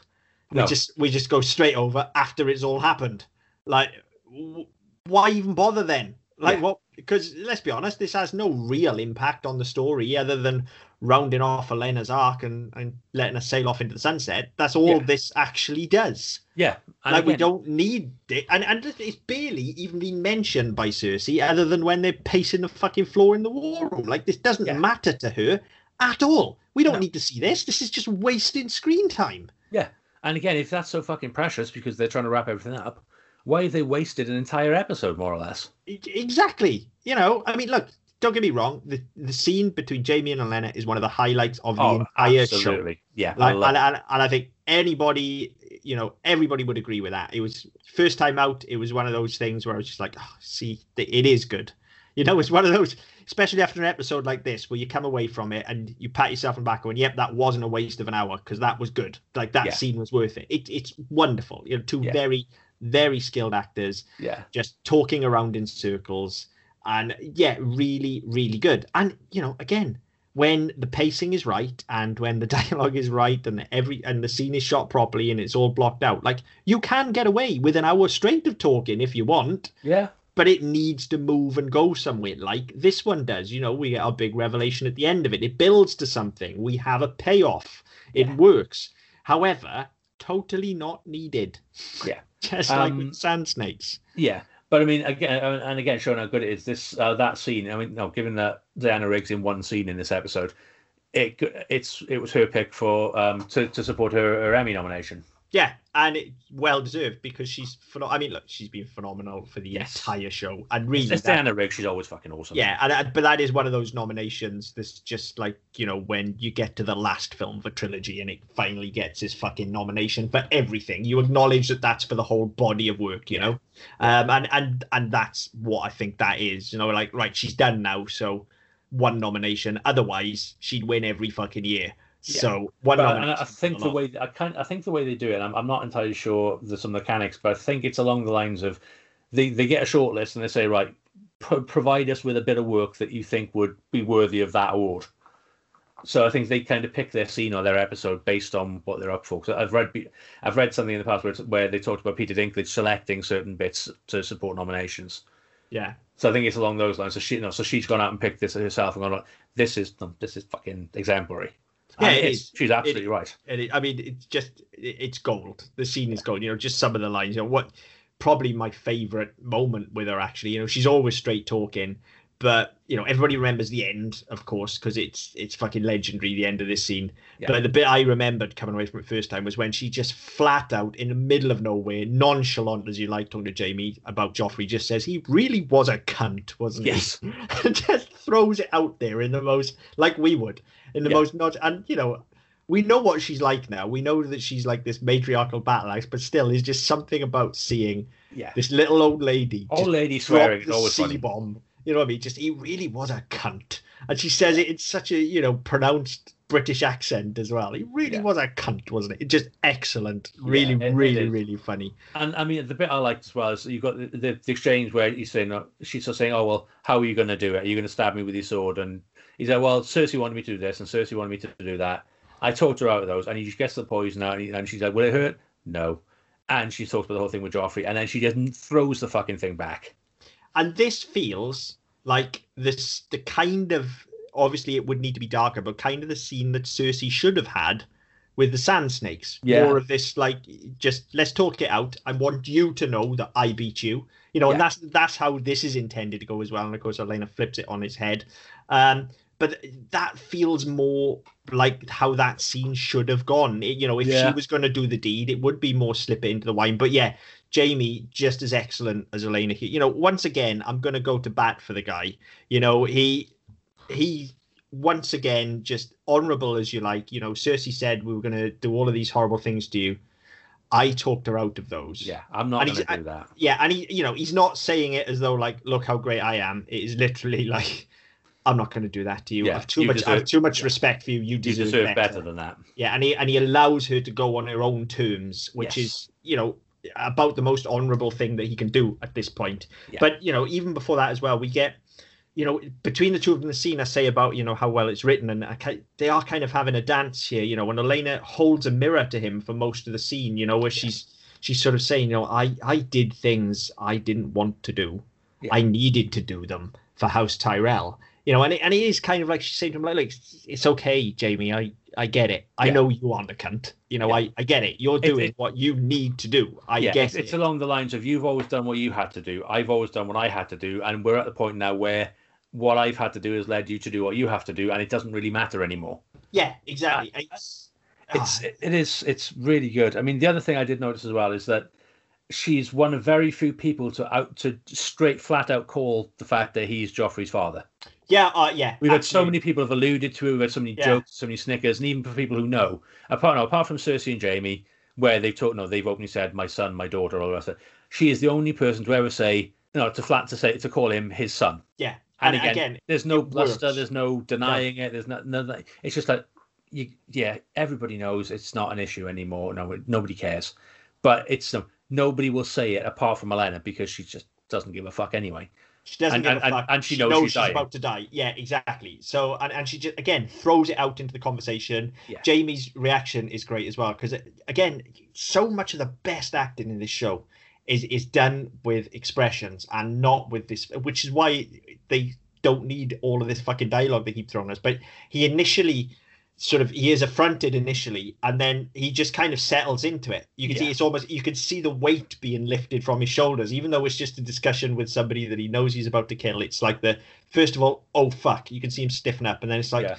We No. just we just go straight over after it's all happened. Like, w- why even bother then? Like, Yeah. what? Because let's be honest, this has no real impact on the story other than rounding off Olenna's arc and, and letting us sail off into the sunset. That's all Yeah. this actually does Yeah. And like we don't need it, and and it's barely even been mentioned by Cersei, other than when they're pacing the fucking floor in the war room. Like this doesn't Yeah. matter to her at all. We don't No. need to see this. This is just wasting screen time. Yeah. And again, if that's so fucking precious because they're trying to wrap everything up, why have they wasted an entire episode more or less? Exactly. You know, I mean, look. Don't get me wrong. The the scene between Jaime and Olenna is one of the highlights of the oh, entire show. Oh, absolutely. Yeah. Like, and, and, and I think anybody, you know, everybody would agree with that. It was first time out. It was one of those things where I was just like, oh, see, it is good. You know, it's one of those, especially after an episode like this, where you come away from it and you pat yourself on the back and yep, that wasn't a waste of an hour because that was good. Like that Yeah. scene was worth it. it. It's wonderful. You know, two Yeah. very, very skilled actors yeah. just talking around in circles and yeah really really good. And you know again when the pacing is right and when the dialogue is right and every and the scene is shot properly and it's all blocked out like you can get away with an hour straight of talking if you want. Yeah. but it needs to move and go somewhere like this one does. You know we get our big revelation at the end of it. It builds to something. We have a payoff. It Yeah. works. However totally not needed Yeah. just like Um, with sand snakes Yeah. But I mean, again, uh, and again, showing how good it is. This uh, that scene. I mean, no, given that Diana Rigg's in one scene in this episode, it it's it was her pick for um to, to support her, her Emmy nomination. Yeah, and it well deserved because she's phenom- I mean, look, she's been phenomenal for the Yes. entire show, and really, It's that- Diana Riggs. She's always fucking awesome. yeah, and, but that is one of those nominations that's just like you know when you get to the last film of a trilogy and it finally gets its fucking nomination for everything. You acknowledge that that's for the whole body of work, you know, um, and and and that's what I think that is. You know, like right, she's done now, so one nomination. Otherwise, she'd win every fucking year. Yeah. So one But, and. I think the way I kind I think the way they do it, I'm, I'm not entirely sure the some mechanics, but I think it's along the lines of they they get a short list and they say right, pro- provide us with a bit of work that you think would be worthy of that award. So I think they kind of pick their scene or their episode based on what they're up for. So I've read I've read something in the past where, it's, where they talked about Peter Dinklage selecting certain bits to support nominations. Yeah. So I think it's along those lines. So she, you know, so she's gone out and picked this herself and gone, like, this is this is fucking exemplary. Yeah, it's- She's absolutely right. And it, I mean, it's just it- it's gold. The scene is gold. You know, just some of the lines. You know, what probably my favorite moment with her actually. You know, she's always straight talking, but you know, everybody remembers the end, of course, because it's it's fucking legendary. The end of this scene. Yeah. But the bit I remembered coming away from it first time was when she just flat out in the middle of nowhere, nonchalant as you like, talking to Jaime about Joffrey, just says he really was a cunt, wasn't Yes. he? and just throws it out there in the most like we would in the Yeah. most not and you know we know what she's like now. We know that she's like this matriarchal battle axe, but still, there's just something about seeing Yeah. this little old lady Old lady drop swearing is the always C funny. bomb. You know what I mean? Just he really was a cunt, and she says it in such a you know pronounced British accent as well. He really Yeah. was a cunt, wasn't it? Just excellent, really, it- it really, is. really funny. And I mean, the bit I liked as well is you got the, the, the exchange where he's saying, uh, she's sort of saying, "Oh well, how are you going to do it? Are you going to stab me with your sword?" And he's like, "Well, Cersei wanted me to do this, and Cersei wanted me to do that. I talked her out of those." And he just gets the poison out, and, he- and she's like, "Will it hurt?" No. And she talks about the whole thing with Joffrey, and then she just throws the fucking thing back. And this feels like this the kind of obviously it would need to be darker, but kind of the scene that Cersei should have had with the sand snakes. Yeah. More of this like just let's talk it out. I want you to know that I beat you. You know, and that's that's how this is intended to go as well. And of course Olenna flips it on his head. Um but that feels more like how that scene should have gone. It- you know, if Yeah. she was going to do the deed, it would be more slip it into the wine. But yeah, Jaime just as excellent as Olenna here. You know, once again, I'm going to go to bat for the guy. You know, he he once again just honorable as you like. You know, Cersei said we were going to do all of these horrible things to you. I talked her out of those. Yeah, I'm not going to do uh, that. Yeah, and he, you know, he's not saying it as though like, look how great I am. It is literally like, I'm not going to do that to you. Yeah, I've too you much, I have too much respect for you. You You deserve, deserve better than that. yeah, and he and he allows her to go on her own terms, which Yes. is you know about the most honourable thing that he can do at this point. Yeah. But you know, even before that as well, we get you know between the two of them, the scene I say about you know how well it's written, and I, they are kind of having a dance here. You know, when Olenna holds a mirror to him for most of the scene, you know, where she's she's sort of saying, you know, I I did things I didn't want to do. Yeah. I needed to do them for House Tyrell. You know, and it, and it is kind of like she's saying to him, like, like, it's okay, Jaime. I I get it. I Yeah. know you aren't a cunt. You know, Yeah. I, I get it. You're doing it- what you need to do. I yeah, get it's, it. it's along the lines of you've always done what you had to do. I've always done what I had to do, and we're at the point now where what I've had to do has led you to do what you have to do, and it doesn't really matter anymore. yeah, exactly. It's, It's ah, it, it is it's really good. I mean, the other thing I did notice as well is that she's one of very few people to out to straight flat out call the fact that he's Joffrey's father. Yeah, uh, yeah. We've had so many people have alluded to it. We've had so many Yeah. jokes, so many snickers, and even for people who know, apart no, apart from Cersei and Jaime, where they've talked, no, they've openly said my son, my daughter, all the rest of it. She is the only person to ever say, no, to flat to say to call him his son. Yeah, And, and, again, again, there's no bluster, works. there's no denying it, there's no, no, it's just like you, yeah, everybody knows it's not an issue anymore. No, nobody cares, but it's no, nobody will say it apart from Olenna because she just doesn't give a fuck anyway. She doesn't And- give and- a and- fuck. and she knows she's dying. about to die. Yeah, exactly. So and, and she just again throws it out into the conversation. Yeah. Jaime's reaction is great as well because again, so much of the best acting in this show is is done with expressions and not with this, which is why they don't need all of this fucking dialogue they keep throwing us. But he initially sort of he is affronted initially and then he just kind of settles into it. You can see it's almost you can see the weight being lifted from his shoulders even though it's just a discussion with somebody that he knows he's about to kill. It's like the first of all oh fuck you can see him stiffen up and then it's like Yeah.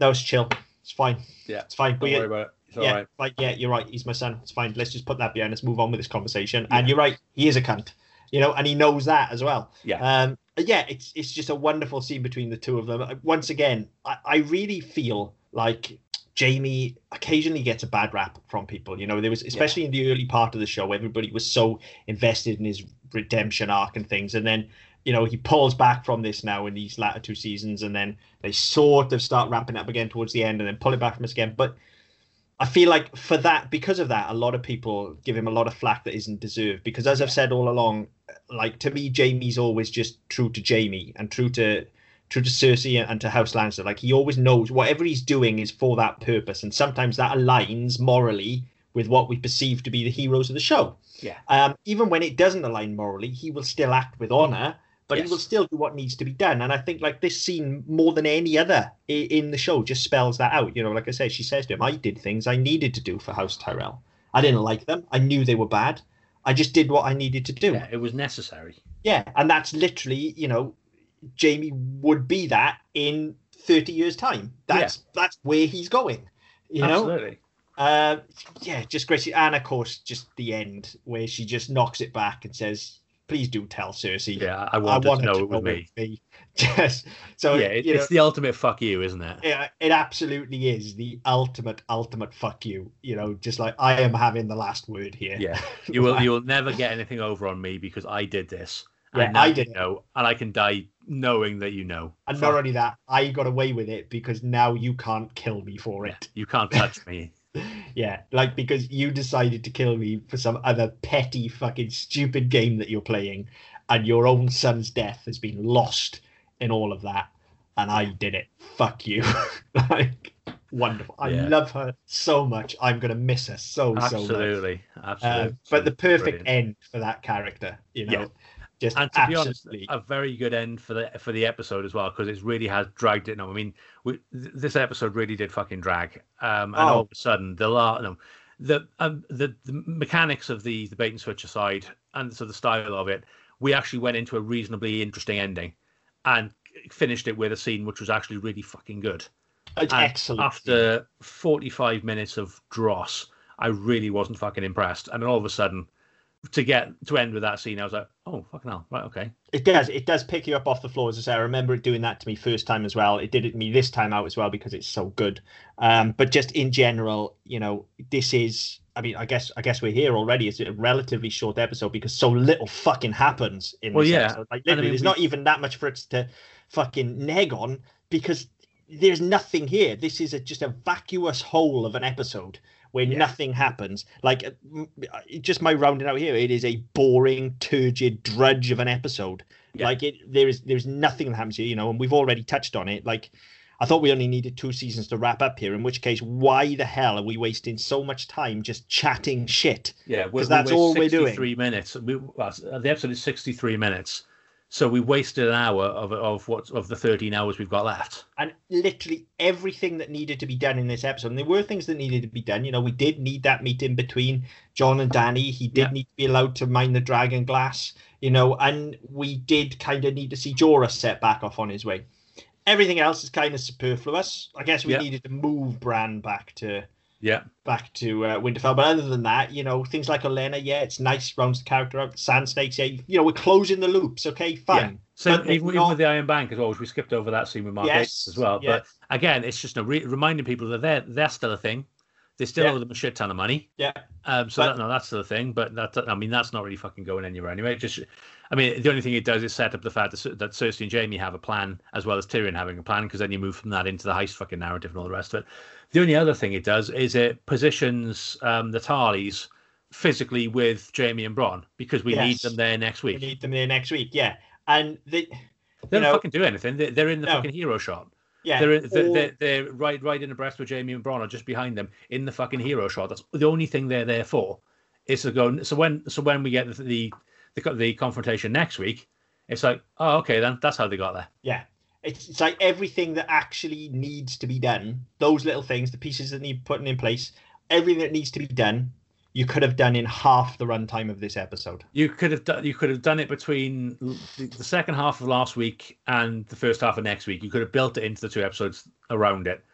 no it's chill. It's fine. Yeah. it's fine. Don't We- worry about it. It's yeah right. like yeah you're right. He's my son. It's fine. Let's just put that behind. Let's move on with this conversation. Yeah. and you're right. He is a cunt you know and he knows that as well. Yeah. um yeah it's it's just a wonderful scene between the two of them. Once again i, I really feel like jaime occasionally gets a bad rap from people you know there was especially in the early part of the show everybody was so invested in his redemption arc and things. And then you know he pulls back from this now in these latter two seasons and then they sort of start wrapping up again towards the end and then pull it back from us again. But I feel like for that, because of that, a lot of people give him a lot of flack that isn't deserved. Because as I've said all along, like to me, Jaime's always just true to Jaime and true to to Cersei and to House Lannister. Like he always knows whatever he's doing is for that purpose, and sometimes that aligns morally with what we perceive to be the heroes of the show. Yeah. Um, even when it doesn't align morally, he will still act with honor but he will still do what needs to be done. And I think like this scene more than any other in the show just spells that out. You know, like I say, she says to him, "I did things I needed to do for House Tyrell. I didn't like them. I knew they were bad. I just did what I needed to do." Yeah, it was necessary. Yeah, and that's literally, you know, Jaime would be that in 30 years' time. That's that's where he's going. You know? Absolutely. Uh, yeah, just Gracie. And of course, just the end where she just knocks it back and says, "Please do tell Cersei." Yeah, I I want to know it was me. me. Just so yeah, it, you know, it's the ultimate fuck you, isn't it? it, it absolutely is the ultimate, ultimate fuck you. You know, just like I am having the last word here. Yeah, you will you will never get anything over on me because I did this. Yeah, and I didn't know, and I can die knowing that you know. And Fuck not only that, I got away with it because now you can't kill me for yeah, it. you can't touch me. Yeah, like because you decided to kill me for some other petty fucking stupid game that you're playing, and your own son's death has been lost in all of that, and I did it. Fuck you. like wonderful. I Yeah. love her so much. I'm gonna miss her so so much. Absolutely, Uh, absolutely. but the perfect Brilliant. end for that character, you know, Yeah. Just and to be honest, a very good end for the for the episode as well because it really has dragged it. No, I mean, we, th- this episode really did fucking drag. Um, and Oh. all of a sudden, the la- no, the um, the the mechanics of the the bait and switch aside, and so the style of it, we actually went into a reasonably interesting ending, and finished it with a scene which was actually really fucking good. Excellent. After 45 minutes of dross, I really wasn't fucking impressed. And then all of a sudden, to get to end with that scene, I was like, oh, fucking hell. Right, okay. It does. It does pick you up off the floor. As I say, I remember it doing that to me first time as well. It did it to me this time out as well because it's so good. Um, but just in general, you know, this is. I mean, I guess I guess we're here already. It's a relatively short episode because so little fucking happens in Well, this yeah. episode. Like And I literally, mean, there's we- not even that much for us to fucking neg on because there's nothing here. This is a, just a vacuous hole of an episode where Yeah. nothing happens. Like uh, uh, just my rounding out here, it is a boring, turgid drudge of an episode. Yeah. Like it, there is there's nothing that happens here, you know, and we've already touched on it. Like I thought we only needed two seasons to wrap up here. In which case, why the hell are we wasting so much time just chatting shit? Yeah, we- 'Cause we that's all we're doing. Three minutes. We, well, the episode is 63 minutes. So we wasted an hour of of what of the 13 hours we've got left. and literally everything that needed to be done in this episode. And there were things that needed to be done. You know, we did need that meeting between Jon and Dany. He did Yeah. need to be allowed to mine the dragon glass, you know, and we did kind of need to see Jorah set back off on his way. Everything else is kind of superfluous. I guess we Yeah. needed to move Bran back to Yeah, back to uh, Winterfell. But other than that, you know, things like Olenna, yeah, it's nice, rounds the character out. Sand snakes, yeah, you know, we're closing the loops. Okay, fine. So even, even not- with the Iron Bank as well, which we skipped over that scene with Mark Yes, Gatiss as well. yeah. But again, it's just re- reminding people that they're they're still a thing. They still Yeah. owe them a shit ton of money. Yeah. Um, so But- that, no, that's the thing. But that I mean, that's not really fucking going anywhere anyway. It just, I mean, the only thing it does is set up the fact that, that Cersei and Jaime have a plan as well as Tyrion having a plan, because then you move from that into the heist fucking narrative and all the rest of it. The only other thing it does is it positions um, the Tarlys physically with Jaime and Bronn because we need them there next week. We need them there next week. Yeah, and the They don't know- fucking do anything. They're, they're in the No. fucking hero shot. Yeah, They're, they're, they're, they're right right in abreast with Jaime and or just behind them in the fucking hero shot. That's the only thing they're there for. Is to go. So when so when we get the the, the, the confrontation next week, it's like, oh, okay, then that's how they got there. Yeah. It's, it's like everything that actually needs to be done, those little things, the pieces that need putting in place, everything that needs to be done, you could have done in half the runtime of this episode. You could have done you could have done it between the, the second half of last week and the first half of next week. You could have built it into the two episodes around it,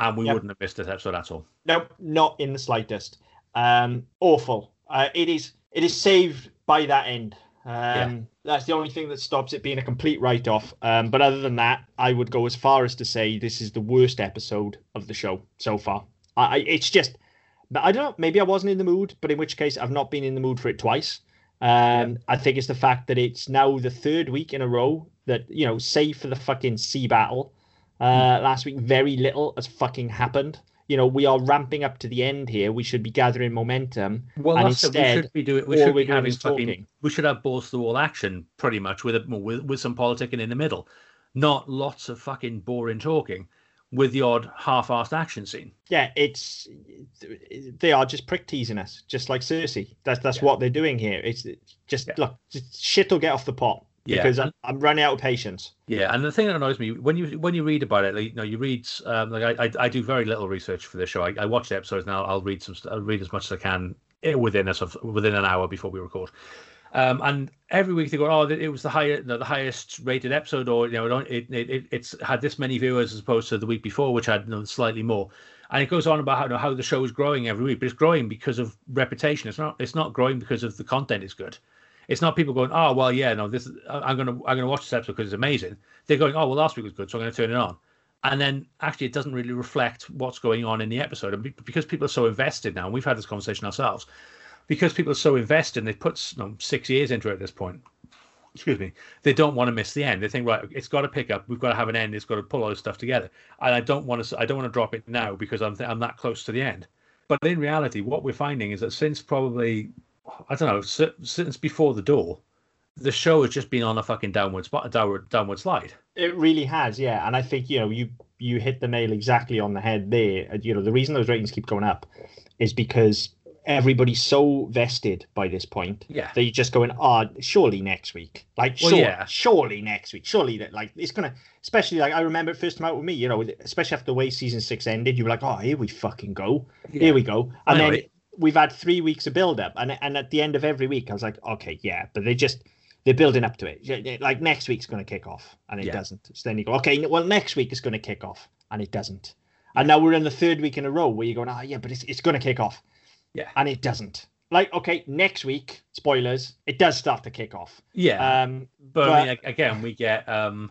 and we Yep. wouldn't have missed this episode at all. No, not in the slightest. Um, awful. Uh, it is. It is saved by that end. Um, That's the only thing that stops it being a complete write-off. Um, but other than that, I would go as far as to say this is the worst episode of the show so far. I, I it's just, but I don't know. Maybe I wasn't in the mood, but in which case I've not been in the mood for it twice. Um, I think it's the fact that it's now the third week in a row that you know, save for the fucking sea battle uh, last week, very little has fucking happened. You know, we are ramping up to the end here. We should be gathering momentum. Well, And it. we should be doing. We should be having fucking. We should have balls to the wall action, pretty much, with, a, with with some politicking in the middle, not lots of fucking boring talking, with the odd half-assed action scene. Yeah, it's they are just prick teasing us, just like Cersei. That's that's Yeah. what they're doing here. It's just Yeah. look, just, shit will get off the pot. Yeah. because I'm, I'm running out of patience. Yeah, and the thing that annoys me when you when you read about it, like, you know, you read um, like I, I I do very little research for this show. I, I watch the episodes now. I'll read some. I'll read as much as I can eh, within a of, within an hour before we record. Um, and every week they go, oh, it was the highest, the highest rated episode, or you know, it, it, it it- it's had this many viewers as opposed to the week before, which had you know, slightly more. And it goes on about how you know, how the show is growing every week, but it's growing because of reputation. It's not it's not growing because of the content is good. It's not people going, oh well, yeah, no, this I'm gonna I'm gonna watch this episode because it's amazing. They're going, oh well, last week was good, so I'm gonna turn it on. And then actually, it doesn't really reflect what's going on in the episode, and because people are so invested now, and we've had this conversation ourselves, because people are so invested, and they've put you um, know, six years into it at this point. Excuse me. They don't want to miss the end. They think, right, it's got to pick up. We've got to have an end. It's got to pull all this stuff together. And I don't want to. I don't want to drop it now because I'm I'm that close to the end. But in reality, what we're finding is that since probably, I don't know, since before the door, the show has just been on a fucking downward spot, a downward downward slide. It really has, yeah. And I think you know you you hit the nail exactly on the head there. You know the reason those ratings keep going up is because everybody's so vested by this point Yeah. that you're just going, oh, surely next week, like Well, sure, yeah. surely next week, surely that like it's gonna. Especially like I remember it first time out with me, you know, especially after the way season six ended, you were like, oh, here we fucking go, here we go, and then it. we've had three weeks of build up, and and at the end of every week, I was like, okay, yeah, but they just they're building up to it. Yeah, yeah, Like next week's going to kick off, and it Yeah. doesn't. So then you go, okay, well next week is going to kick off, and it doesn't. And now we're in the third week in a row where you're going, ah, yeah, but it's it's going to kick off, Yeah. and it doesn't. Like, okay, next week, spoilers, it does start to kick off. Yeah. Um, but, I mean, again, we get um,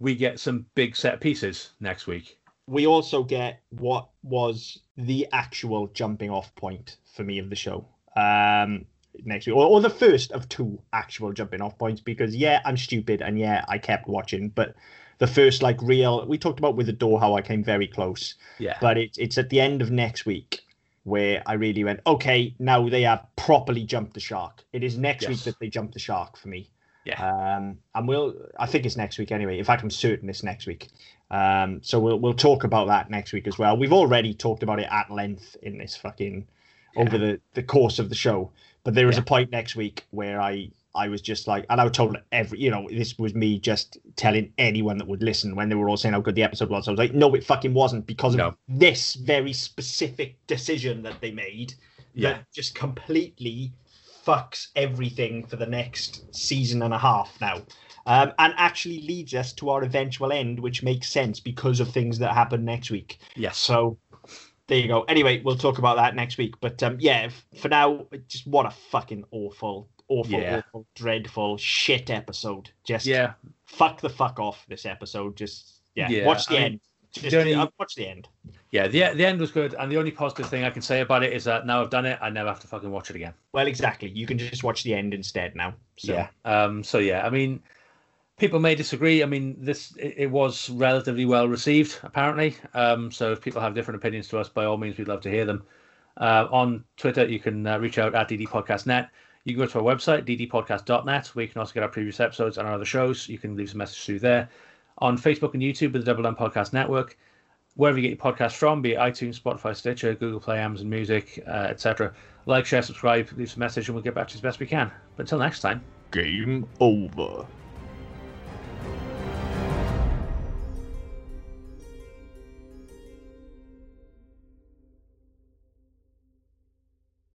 we get some big set pieces next week. we also get what was the actual jumping off point for me of the show um next week or, or the first of two actual jumping off points because yeah i'm stupid and yeah i kept watching but the first like real we talked about with the door how i came very close Yeah. but it's it's at the end of next week where i really went okay now they have properly jumped the shark it is next week that they jump the shark for me Yeah. um and we'll i think it's next week anyway in fact i'm certain it's next week um, so we'll we'll talk about that next week as well. We've already talked about it at length in this fucking over the the course of the show. But there is Yeah. a point next week where I I was just like, and I told every you know this was me just telling anyone that would listen when they were all saying how good the episode was. I was like, no, it fucking wasn't because of No. this very specific decision that they made Yeah. that just completely fucks everything for the next season and a half now. Um, and actually leads us to our eventual end, which makes sense because of things that happen next week. Yes. So there you go. Anyway, we'll talk about that next week. But um, yeah, for now, just what a fucking awful, awful, Yeah. awful, dreadful shit episode. Just Yeah. fuck the fuck off this episode. Just yeah, Yeah, watch the I mean, end. Just the only- uh, watch the end. Yeah. The the end was good, and the only positive thing I can say about it is that now I've done it, I never have to fucking watch it again. Well, exactly. You can just watch the end instead now. So. Yeah. Um. So yeah, I mean, people may disagree. I mean, this it, it was relatively well received, apparently. Um. So if people have different opinions to us, by all means, we'd love to hear them. Uh, on Twitter, you can uh, reach out at ddpodcastnet. You can go to our website, ddpodcast.net, where you can also get our previous episodes and our other shows. You can leave us a message through there. On Facebook and YouTube with the Double M Podcast Network. Wherever you get your podcast from, be it iTunes, Spotify, Stitcher, Google Play, Amazon Music, uh, etc. Like, share, subscribe, leave us a message, and we'll get back to you as best we can. But until next time. Game over.